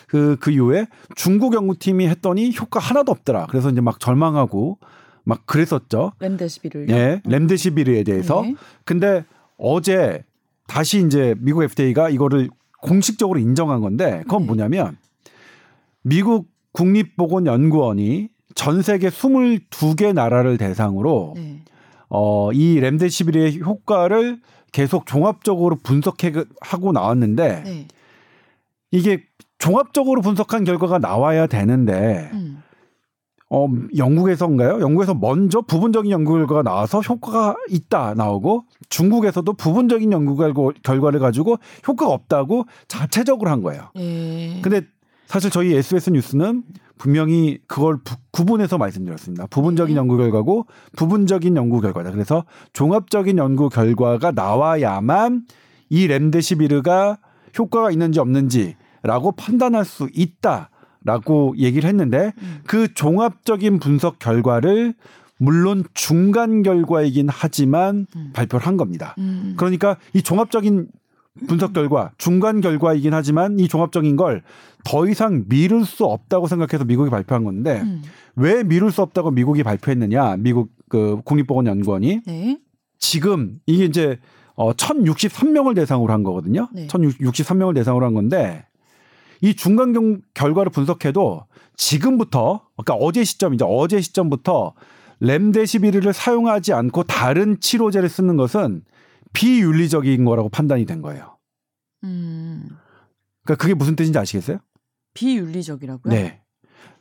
그, 그 이후에 중국 연구팀이 했더니 효과 하나도 없더라. 그래서 이제 막 절망하고 막 그랬었죠. 렘데시비를. 예, 렘데시비르에 대해서. 네. 근데 어제 다시 이제 미국 FDA가 이거를 공식적으로 인정한 건데 그건 네. 뭐냐면 미국 국립보건연구원이 전 세계 22개 나라를 대상으로 네. 어, 이 렘데시비르의 효과를 계속 종합적으로 분석하고 나왔는데 네. 이게 종합적으로 분석한 결과가 나와야 되는데 음. 어, 영국에서인가요? 영국에서 먼저 부분적인 연구 결과가 나와서 효과가 있다 나오고 중국에서도 부분적인 연구 결과- 결과를 가지고 효과가 없다고 자체적으로 한 거예요. 예. 근데 사실 저희 SBS 뉴스는 분명히 그걸 부- 구분해서 말씀드렸습니다. 부분적인 네. 연구 결과고 부분적인 연구 결과다. 그래서 종합적인 연구 결과가 나와야만 이 렘데시비르가 효과가 있는지 없는지라고 판단할 수 있다 라고 얘기를 했는데 음. 그 종합적인 분석 결과를 물론 중간 결과이긴 하지만 음. 발표를 한 겁니다. 음. 그러니까 이 종합적인 분석 결과, 중간 결과이긴 하지만 이 종합적인 걸 더 이상 미룰 수 없다고 생각해서 미국이 발표한 건데 음. 왜 미룰 수 없다고 미국이 발표했느냐? 미국 그 국립보건연구원이 네. 지금 이게 이제 어 1063명을 대상으로 한 거거든요. 네. 1063명을 대상으로 한 건데 이 중간 경- 결과를 분석해도 지금부터 그러니까 어제 시점이죠. 어제 시점부터 렘데시비르를 사용하지 않고 다른 치료제를 쓰는 것은 비윤리적인 거라고 판단이 된 거예요. 음. 그러니까 그게 무슨 뜻인지 아시겠어요? 비윤리적이라고요? 네.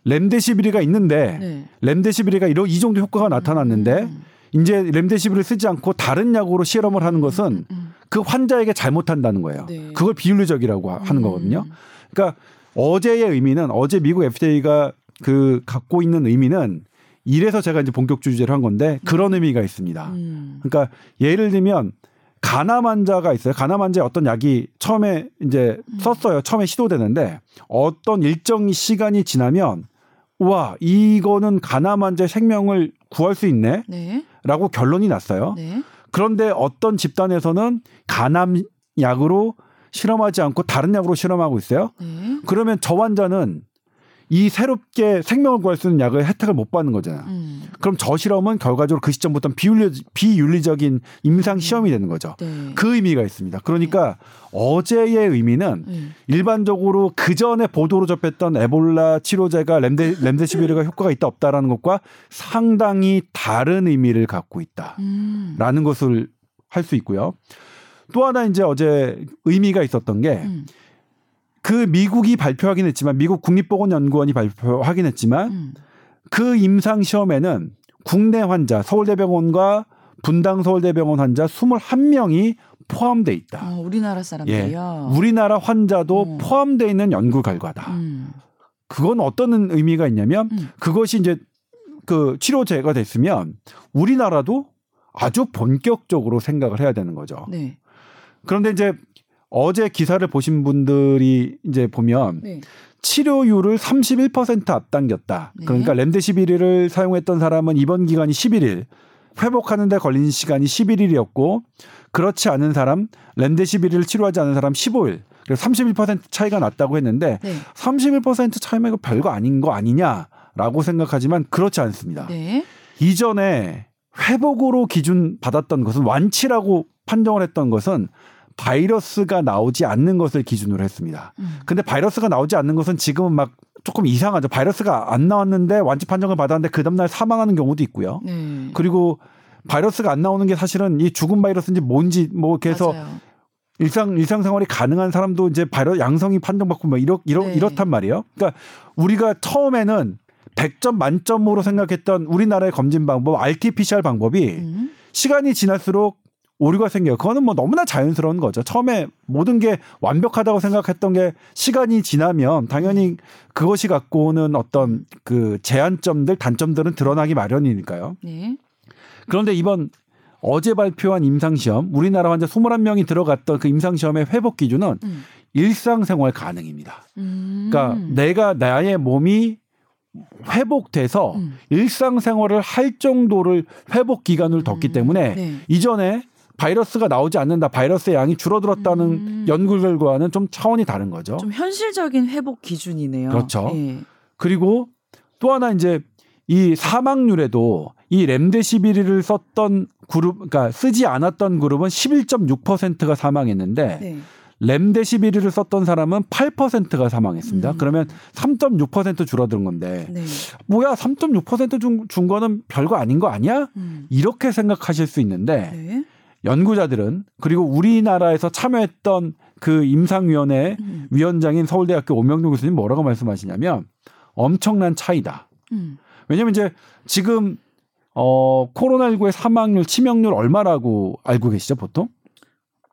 렘데시비르가 있는데 네. 렘데시비르가 이런 이 정도 효과가 나타났는데 음. 이제 렘데시비르를 쓰지 않고 다른 약으로 실험을 하는 것은 음. 그 환자에게 잘못한다는 거예요. 네. 그걸 비윤리적이라고 하- 하는 음. 거거든요. 그러니까 어제의 의미는 어제 미국 FDA가 그 갖고 있는 의미는 이래서 제가 이제 본격 주 제를 한 건데 그런 의미가 있습니다. 음. 그러니까 예를 들면 간암 환자가 있어요. 간암 환자에 어떤 약이 처음에 이제 썼어요. 처음에 시도되는데 어떤 일정 시간이 지나면 와 이거는 간암 환자의 생명을 구할 수 있네라고 네. 결론이 났어요. 네. 그런데 어떤 집단에서는 간암 약으로 실험하지 않고 다른 약으로 실험하고 있어요. 네. 그러면 저 환자는 이 새롭게 생명을 구할 수 있는 약을 혜택을 못 받는 거잖아요. 음. 그럼 저 실험은 결과적으로 그 시점부터는 비윤리, 비윤리적인 임상 시험이 되는 거죠. 네. 그 의미가 있습니다. 그러니까 어제의 의미는 네. 일반적으로 그 전에 보도로 접했던 에볼라 치료제가 렘데, 렘데시비르가 [LAUGHS] 효과가 있다 없다라는 것과 상당히 다른 의미를 갖고 있다라는 음. 것을 할 수 있고요. 또 하나 이제 어제 의미가 있었던 게 음. 그 미국이 발표하긴 했지만 미국 국립보건연구원이 발표하긴 했지만 음. 그 임상 시험에는 국내 환자 서울대병원과 분당 서울대병원 환자 21명이 포함돼 있다. 어, 우리나라 예. 사람들이요. 우리나라 환자도 어. 포함돼 있는 연구 결과다. 음. 그건 어떤 의미가 있냐면 음. 그것이 이제 그 치료제가 됐으면 우리나라도 아주 본격적으로 생각을 해야 되는 거죠. 네. 그런데 이제 어제 기사를 보신 분들이 이제 보면 네. 치료율을 31% 앞당겼다. 네. 그러니까 렘데시비르를 사용했던 사람은 입원 기간이 11일, 회복하는데 걸린 시간이 11일이었고 그렇지 않은 사람, 렘데시비르를 치료하지 않은 사람 15일. 그래서 31% 차이가 났다고 했는데 네. 31% 차이면 이거 별거 아닌 거 아니냐라고 생각하지만 그렇지 않습니다. 네. 이전에 회복으로 기준 받았던 것은 완치라고 판정을 했던 것은 바이러스가 나오지 않는 것을 기준으로 했습니다. 음. 근데 바이러스가 나오지 않는 것은 지금은 막 조금 이상하죠. 바이러스가 안 나왔는데 완치 판정을 받았는데 그 다음날 사망하는 경우도 있고요. 네. 그리고 바이러스가 안 나오는 게 사실은 이 죽은 바이러스인지 뭔지 뭐 그래서 맞아요. 일상 일상 생활이 가능한 사람도 이제 바이러 양성이 판정받고 뭐 이렇 이렇 네. 이렇단 말이에요. 그러니까 우리가 처음에는 100점 만점으로 생각했던 우리나라의 검진 방법 RT-PCR 방법이 음. 시간이 지날수록 오류가 생겨요. 그거는 뭐 너무나 자연스러운 거죠. 처음에 모든 게 완벽하다고 생각했던 게 시간이 지나면 당연히 그것이 갖고 오는 어떤 그 제한점들, 단점들은 드러나기 마련이니까요. 네. 그런데 이번 어제 발표한 임상시험, 우리나라 환자 21명이 들어갔던 그 임상시험의 회복 기준은 음. 일상생활 가능입니다. 음. 그러니까 내가 나의 몸이 회복돼서 음. 일상생활을 할 정도를 회복 기간을 뒀기 음. 때문에 네. 이전에 바이러스가 나오지 않는다, 바이러스의 양이 줄어들었다는 음. 연구 결과는 좀 차원이 다른 거죠. 좀 현실적인 회복 기준이네요. 그렇죠. 예. 그리고 또 하나 이제 이 사망률에도 이 렘데시비르를 썼던 그룹, 그러니까 쓰지 않았던 그룹은 11.6%가 사망했는데 네. 렘데시비르를 썼던 사람은 8%가 사망했습니다. 음. 그러면 3.6% 줄어든 건데 네. 뭐야 3.6%준 준 거는 별거 아닌 거 아니야? 음. 이렇게 생각하실 수 있는데 네. 연구자들은 그리고 우리나라에서 참여했던 그 임상위원회 음. 위원장인 서울대학교 오명록 교수님 뭐라고 말씀하시냐면 엄청난 차이다. 음. 왜냐면 이제 지금 어 코로나19의 사망률, 치명률 얼마라고 알고 계시죠, 보통?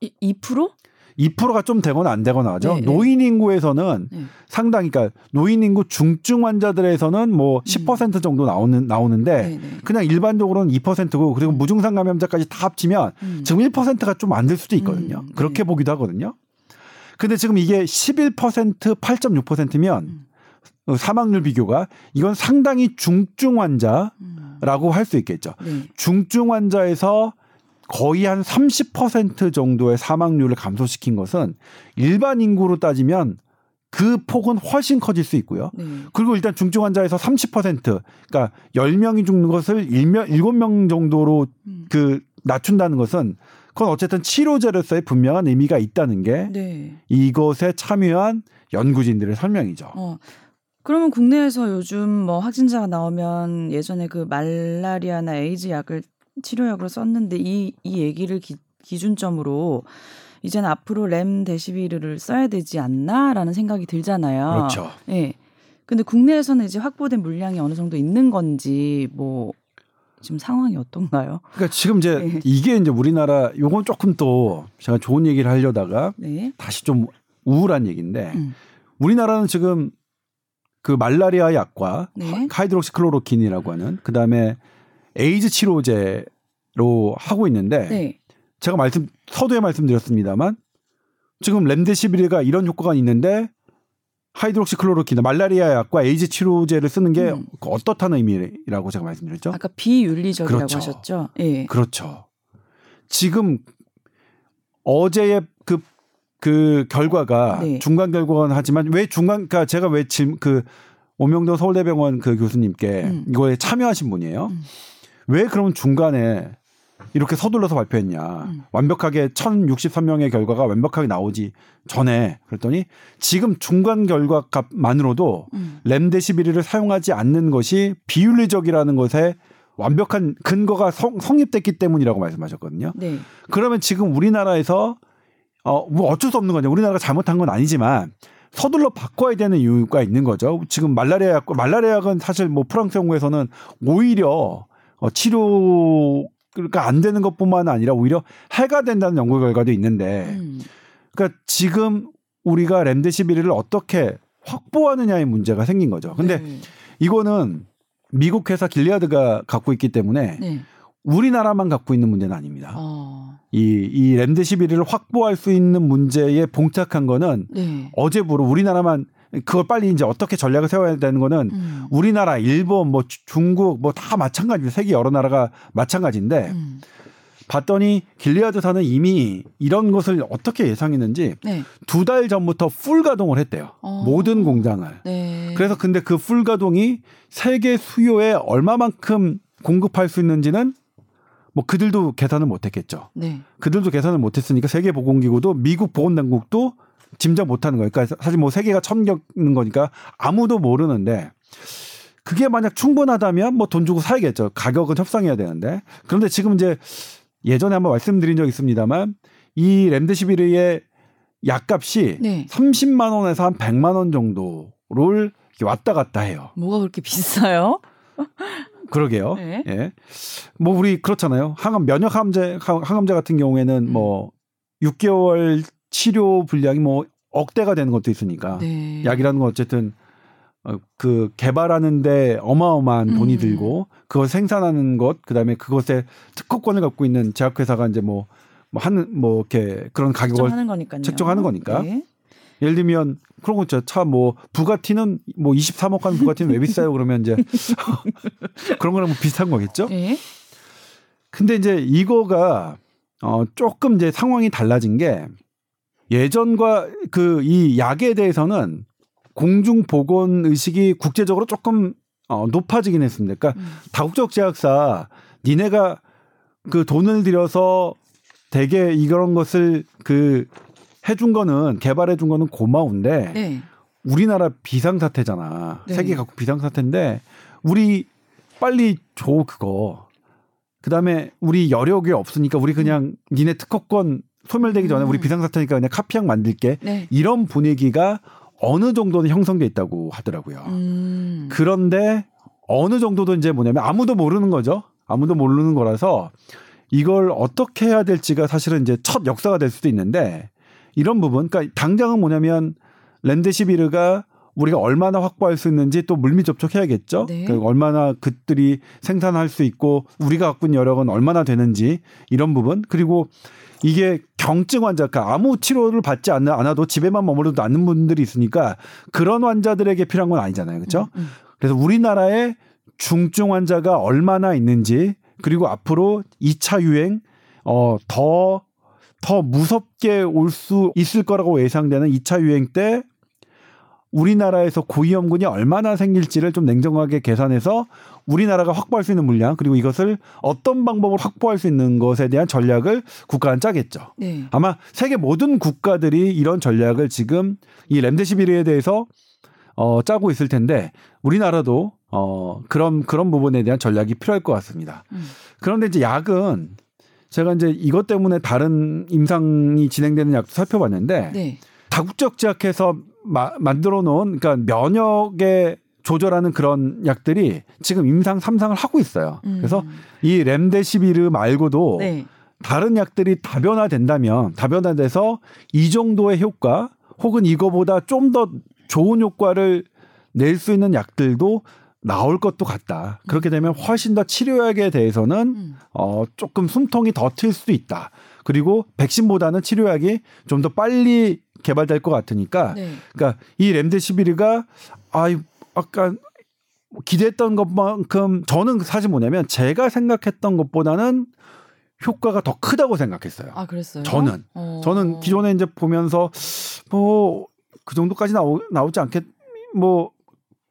이, 2%? 2%가 좀 되거나 안 되거나 하죠. 네, 네. 노인 인구에서는 네. 상당히 그러니까 노인 인구 중증 환자들에서는 뭐 10% 정도 나오는 나오는데 음. 네, 네. 그냥 일반적으로는 2%고 그리고 무증상 감염자까지 다 합치면 음. 지금 1%가 좀 안 될 수도 있거든요. 음, 그렇게 네. 보기도 하거든요. 근데 지금 이게 11% 8.6%면 음. 사망률 비교가 이건 상당히 중증 환자라고 음. 할수 있겠죠. 네. 중증 환자에서 거의 한 30% 정도의 사망률을 감소시킨 것은 일반 인구로 따지면 그 폭은 훨씬 커질 수 있고요. 네. 그리고 일단 중증 환자에서 30% 그러니까 10명이 죽는 것을 1명, 7명 정도로 음. 그 낮춘다는 것은 그건 어쨌든 치료제로서의 분명한 의미가 있다는 게 네. 이것에 참여한 연구진들의 설명이죠. 어. 그러면 국내에서 요즘 뭐 확진자가 나오면 예전에 그 말라리아나 에이즈 약을 치료약으로 썼는데 이, 이 얘기를 기, 기준점으로 이제는 앞으로 렘데시비르를 써야 되지 않나라는 생각이 들잖아요. 그렇죠. 예. 근데 국내에서는 이제 확보된 물량이 어느 정도 있는 건지 뭐 지금 상황이 어떤가요? 그러니까 지금 이제 네. 이게 이제 우리나라 요건 조금 또 제가 좋은 얘기를 하려다가 네. 다시 좀 우울한 얘기인데 음. 우리나라는 지금 그 말라리아 약과 네. 하이드록시클로로킨이라고 하는 그다음에 에이즈 치료제로 하고 있는데 네. 제가 말씀 서두에 말씀드렸습니다만 지금 렘데시비르가 이런 효과가 있는데 하이드록시클로로킨 말라리아 약과 에이즈 치료제를 쓰는 게 음. 어떻다는 의미라고 제가 말씀드렸죠. 아까 비윤리적이라고 그렇죠. 하셨죠. 예. 그렇죠. 지금 어제의 그, 그 결과가 네. 중간 결과는 하지만 왜 중간, 그러니까 제가 왜 지금 그 오명도 서울대병원 그 교수님께 음. 이거에 참여하신 분이에요. 음. 왜 그럼 중간에 이렇게 서둘러서 발표했냐. 음. 완벽하게 1063명의 결과가 완벽하게 나오지 전에 그랬더니 지금 중간 결과 값만으로도 음. 렘데시비르를 사용하지 않는 것이 비윤리적이라는 것에 완벽한 근거가 성, 성립됐기 때문이라고 말씀하셨거든요. 네. 그러면 지금 우리나라에서 어, 뭐 어쩔 수 없는 거죠. 우리나라가 잘못한 건 아니지만 서둘러 바꿔야 되는 이유가 있는 거죠. 지금 말라리아 약, 말라리아 약은 사실 뭐 프랑스 연구에서는 오히려 어, 치료가 안 되는 것뿐만 아니라 오히려 해가 된다는 연구 결과도 있는데 음. 그러니까 지금 우리가 렘데시비르를 어떻게 확보하느냐의 문제가 생긴 거죠. 근데 네. 이거는 미국 회사 길리아드가 갖고 있기 때문에 네. 우리나라만 갖고 있는 문제는 아닙니다. 어. 이, 이 렘데시비르를 확보할 수 있는 문제에 봉착한 거는 네. 어제부로 우리나라만 그걸 빨리 이제 어떻게 전략을 세워야 되는 거는 음. 우리나라, 일본, 뭐 주- 중국 뭐 다 마찬가지 세계 여러 나라가 마찬가지인데 음. 봤더니 길리아드 사는 이미 이런 것을 어떻게 예상했는지 네. 두달 전부터 풀 가동을 했대요. 어. 모든 공장을. 네. 그래서 근데 그 풀 가동이 세계 수요에 얼마만큼 공급할 수 있는지는 뭐 그들도 계산을 못 했겠죠. 네. 그들도 계산을 못 했으니까 세계 보건기구도 미국 보건당국도 짐작 못 하는 거예요. 그러니까 사실 뭐 세계가 처음 겪는 거니까 아무도 모르는데 그게 만약 충분하다면 뭐 돈 주고 사야겠죠. 가격은 협상해야 되는데. 그런데 지금 이제 예전에 한번 말씀드린 적 있습니다만 이 렘데시비르의 약값이 네. 30만 원에서 한 100만 원 정도를 왔다 갔다 해요. 뭐가 그렇게 비싸요? [LAUGHS] 그러게요. 네. 예. 뭐 우리 그렇잖아요. 항암 면역 항암제 항- 항암제 같은 경우에는 음. 뭐 6개월 치료 분량이 뭐 억대가 되는 것도 있으니까 네. 약이라는 건 어쨌든 어, 그 개발하는데 어마어마한 돈이 음. 들고 그걸 생산하는 것 그다음에 그것에 특허권을 갖고 있는 제약회사가 이제 뭐 뭐 하는 뭐 이렇게 그런 가격을 거니까요. 책정하는 거니까. 네. 예를 들면 그런 거 있죠. 차뭐 부가티는 뭐 23억 하는 부가티는 왜 비싸요? 그러면 이제 [LAUGHS] 그런 거랑 뭐 비슷한 거겠죠. 네. 근데 이제 이거가 어 조금 이제 상황이 달라진 게 예전과 그 이 약에 대해서는 공중 보건 의식이 국제적으로 조금 어 높아지긴 했습니다. 그러니까 음. 다국적 제약사 니네가 그 돈을 들여서 되게 이런 것을 그 해준 거는 개발해 준 거는 고마운데 네. 우리나라 비상사태잖아. 네. 세계 각국 비상사태인데 우리 빨리 줘 그거. 그다음에 우리 여력이 없으니까 우리 그냥 니네 특허권 소멸되기 전에 우리 음. 비상사태니까 그냥 카피약 만들게. 네. 이런 분위기가 어느 정도는 형성돼 있다고 하더라고요. 음. 그런데 어느 정도도 이제 뭐냐면 아무도 모르는 거죠. 아무도 모르는 거라서 이걸 어떻게 해야 될지가 사실은 이제 첫 역사가 될 수도 있는데 이런 부분, 그러니까 당장은 뭐냐면 랜데시비르가 우리가 얼마나 확보할 수 있는지 또 물밑 접촉해야겠죠. 네. 그 얼마나 그들이 생산할 수 있고 우리가 갖고 있는 여력은 얼마나 되는지 이런 부분 그리고 이게 경증 환자, 그러니까 아무 치료를 받지 않- 않아도 집에만 머무르도 않는 분들이 있으니까 그런 환자들에게 필요한 건 아니잖아요, 그렇죠? 음. 그래서 우리나라에 중증 환자가 얼마나 있는지 그리고 앞으로 2차 유행 어더 더 무섭게 올 수 있을 거라고 예상되는 2차 유행 때 우리나라에서 고위험군이 얼마나 생길지를 좀 냉정하게 계산해서 우리나라가 확보할 수 있는 물량 그리고 이것을 어떤 방법으로 확보할 수 있는 것에 대한 전략을 국가는 짜겠죠. 네. 아마 세계 모든 국가들이 이런 전략을 지금 이 렘데시비르에 대해서 어, 짜고 있을 텐데 우리나라도 어, 그런 그런 부분에 대한 전략이 필요할 것 같습니다. 음. 그런데 이제 약은 제가 이제 이것 때문에 다른 임상이 진행되는 약도 살펴봤는데 네. 다국적 제약해서 마- 만들어 놓은 그러니까 면역에 조절하는 그런 약들이 지금 임상 3상을 하고 있어요. 음. 그래서 이 렘데시비르 말고도 네. 다른 약들이 다변화된다면 다변화돼서 이 정도의 효과 혹은 이거보다 좀 더 좋은 효과를 낼 수 있는 약들도 나올 것도 같다. 그렇게 되면 훨씬 더 치료약에 대해서는 음. 어 조금 숨통이 더 트일 수도 있다. 그리고 백신보다는 치료약이 좀 더 빨리 개발될 것 같으니까 네. 그러니까 이 렘데시비르가 아 아까 기대했던 것만큼 저는 사실 뭐냐면 제가 생각했던 것보다는 효과가 더 크다고 생각했어요. 아 그랬어요. 저는 어. 저는 기존에 이제 보면서 뭐 그 정도까지 나오, 나오지 않겠 뭐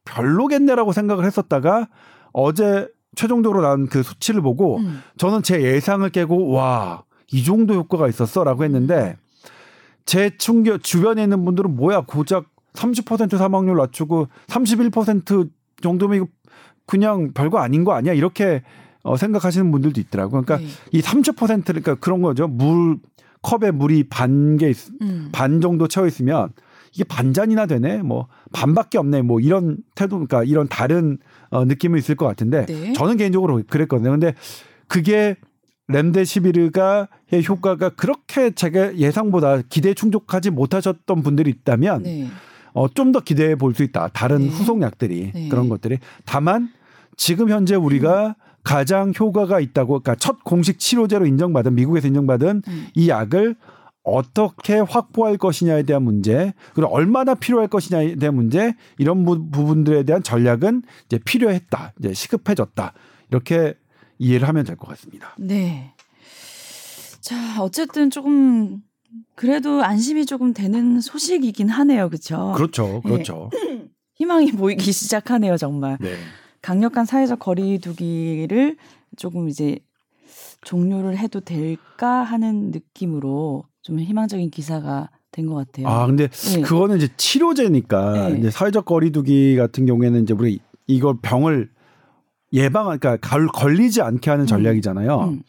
별로겠네라고 생각을 했었다가 어제 최종적으로 난그 수치를 보고 음. 저는 제 예상을 깨고 와 이 정도 효과가 있었어라고 했는데 제 충격 주변에 있는 분들은 뭐야 고작 30% 사망률 낮추고 31% 정도면 이거 그냥 별거 아닌 거 아니야 이렇게 어, 생각하시는 분들도 있더라고요. 그러니까 네. 이 30% 그러니까 그런 거죠. 물 컵에 물이 반개 음. 반 정도 채워 있으면 이게 반 잔이나 되네. 뭐 반밖에 없네. 뭐 이런 태도 그러니까 이런 다른 어, 느낌이 있을 것 같은데 네. 저는 개인적으로 그랬거든요. 근데 그게 렘데시비르가 의 효과가 그렇게 제가 예상보다 기대 충족하지 못하셨던 분들이 있다면 네. 어, 좀 더 기대해 볼 수 있다. 다른 네. 후속 약들이 네. 그런 것들이. 다만 지금 현재 우리가 가장 효과가 있다고 그러니까 첫 공식 치료제로 인정받은 미국에서 인정받은 음. 이 약을 어떻게 확보할 것이냐에 대한 문제, 그리고 얼마나 필요할 것이냐에 대한 문제, 이런 부, 부분들에 대한 전략은 이제 필요했다, 이제 시급해졌다 이렇게 이해를 하면 될 것 같습니다. 네. 자, 어쨌든 조금 그래도 안심이 조금 되는 소식이긴 하네요. 그렇죠? 그렇죠, 그렇죠. [CLEARS THROAT] 희망이 보이기 시작하네요, 정말. 네, 강력한 사회적 거리두기를 조금 이제 종료를 해도 될까 하는 느낌으로 좀 희망적인 기사가 된 것 같아요. 아 근데 네. 그거는 이제 치료제니까 네. 이제 사회적 거리두기 같은 경우에는 이제 우리 이걸 병을 예방, 그러니까 걸- 걸리지 않게 하는 전략이잖아요. 음.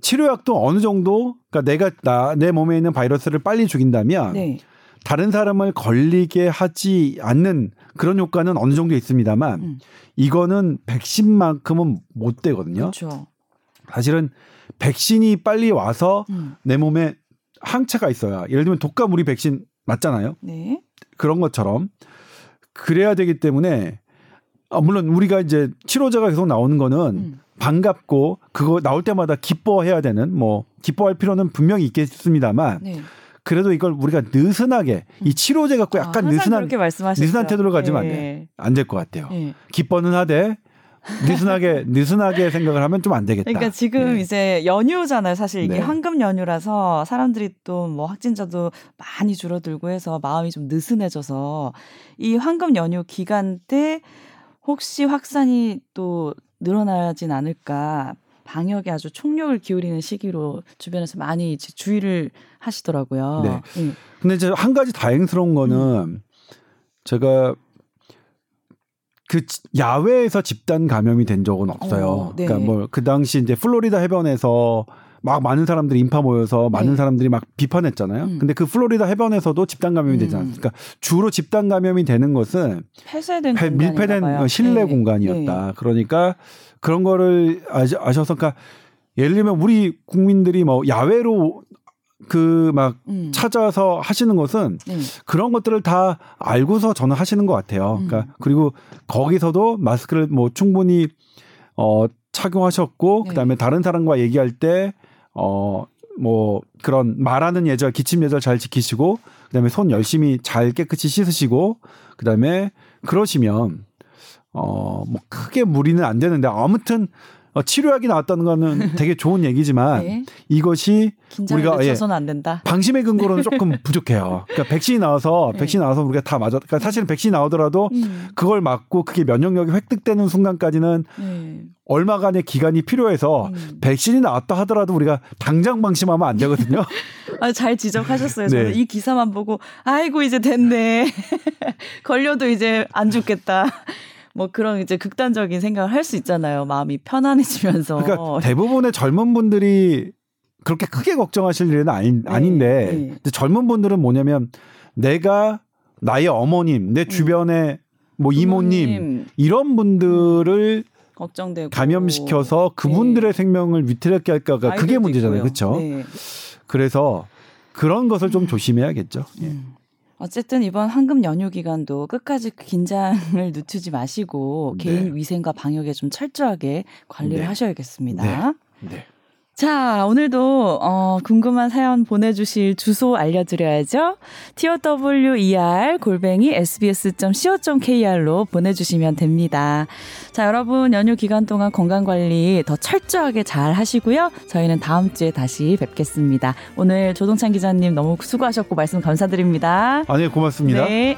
치료약도 어느 정도, 그러니까 내가 나 내 몸에 있는 바이러스를 빨리 죽인다면 네. 다른 사람을 걸리게 하지 않는 그런 효과는 어느 정도 있습니다만 음. 이거는 백신만큼은 못 되거든요. 그렇죠. 사실은 백신이 빨리 와서 음. 내 몸에 항체가 있어야 예를 들면 독감 우리 백신 맞잖아요. 네. 그런 것처럼 그래야 되기 때문에 아, 물론 우리가 이제 치료제가 계속 나오는 거는 음. 반갑고 그거 나올 때마다 기뻐해야 되는 뭐 기뻐할 필요는 분명히 있겠습니다만 네. 그래도 이걸 우리가 느슨하게 이 치료제 갖고 아, 약간 항상 느슨한. 느슨한 태도를 가지면 안 네. 돼. 안될 것 같아요. 네. 기뻐는 하되 느슨하게 [LAUGHS] 느슨하게 생각을 하면 좀 안 되겠다. 그러니까 지금 네. 이제 연휴잖아요. 사실 이게 네. 황금 연휴라서 사람들이 또 뭐 확진자도 많이 줄어들고 해서 마음이 좀 느슨해져서 이 황금 연휴 기간 때 혹시 확산이 또 늘어나진 않을까 방역에 아주 총력을 기울이는 시기로 주변에서 많이 이제 주의를 하시더라고요. 네. 예. 근데 이제 한 가지 다행스러운 거는 음. 제가 그 지- 야외에서 집단 감염이 된 적은 없어요. 어, 네. 그러니까 뭐 그 당시 이제 플로리다 해변에서 막 많은 사람들이 인파 모여서 많은 네. 사람들이 막 비판했잖아요. 음. 근데 그 플로리다 해변에서도 집단 감염이 되지 음. 않습니까? 주로 집단 감염이 되는 것은 폐쇄된 폐- 밀폐된 봐요. 실내 네. 공간이었다. 그러니까 그런 거를 아셔서 그러니까 예를 들면 우리 국민들이 뭐 야외로 그막 네. 음. 찾아서 하시는 것은 네. 그런 것들을 다 알고서 저는 하시는 것 같아요. 음. 그러니까 그리고 거기서도 마스크를 뭐 충분히 어 착용하셨고 네. 그다음에 다른 사람과 얘기할 때 어 뭐 그런 말하는 예절, 기침 예절 잘 지키시고 그다음에 손 열심히 잘 깨끗이 씻으시고 그다음에 그러시면 어 뭐 크게 무리는 안 되는데 아무튼 어, 치료약이 나왔다는 거는 [LAUGHS] 되게 좋은 얘기지만 네. 이것이 우리가, 예. 방심의 근거로는 조금 [LAUGHS] 부족해요. 그러니까 백신이 나와서 네. 백신 나와서 우리가 다 맞아. 그러니까 사실은 백신이 나오더라도 음. 그걸 맞고 그게 면역력이 획득되는 순간까지는 네. 얼마간의 기간이 필요해서 음. 백신이 나왔다 하더라도 우리가 당장 방심하면 안 되거든요. [LAUGHS] 아, 잘 지적하셨어요. 저는 네. 이 기사만 보고 아이고 이제 됐네. 걸려도 이제 안 죽겠다. 뭐 그런 이제 극단적인 생각을 할 수 있잖아요. 마음이 편안해지면서. 그러니까 대부분의 젊은 분들이 그렇게 크게 걱정하실 일은 아닌, 아닌데 네. 젊은 분들은 뭐냐면 내가 나의 어머님, 내 주변에 뭐 이모님 음. 부모님 이런 분들을 걱정되고 감염시켜서 그분들의 생명을 위태롭게 할까가 그게 아이들도 문제잖아요. 그렇죠? 네. 그래서 그런 것을 좀 조심해야겠죠. 예. 음. 어쨌든 이번 황금 연휴 기간도 끝까지 긴장을 [LAUGHS] 늦추지 마시고 네. 개인 위생과 방역에 좀 철저하게 관리를 네. 하셔야겠습니다. 네. 자, 오늘도 어, 궁금한 사연 보내주실 주소 알려드려야죠. tower 골뱅이 sbs.co.kr로 보내주시면 됩니다. 자, 여러분 연휴 기간 동안 건강 관리 더 철저하게 잘 하시고요. 저희는 다음 주에 다시 뵙겠습니다. 오늘 조동찬 기자님 너무 수고하셨고 말씀 감사드립니다. 아, 네, 고맙습니다. 네.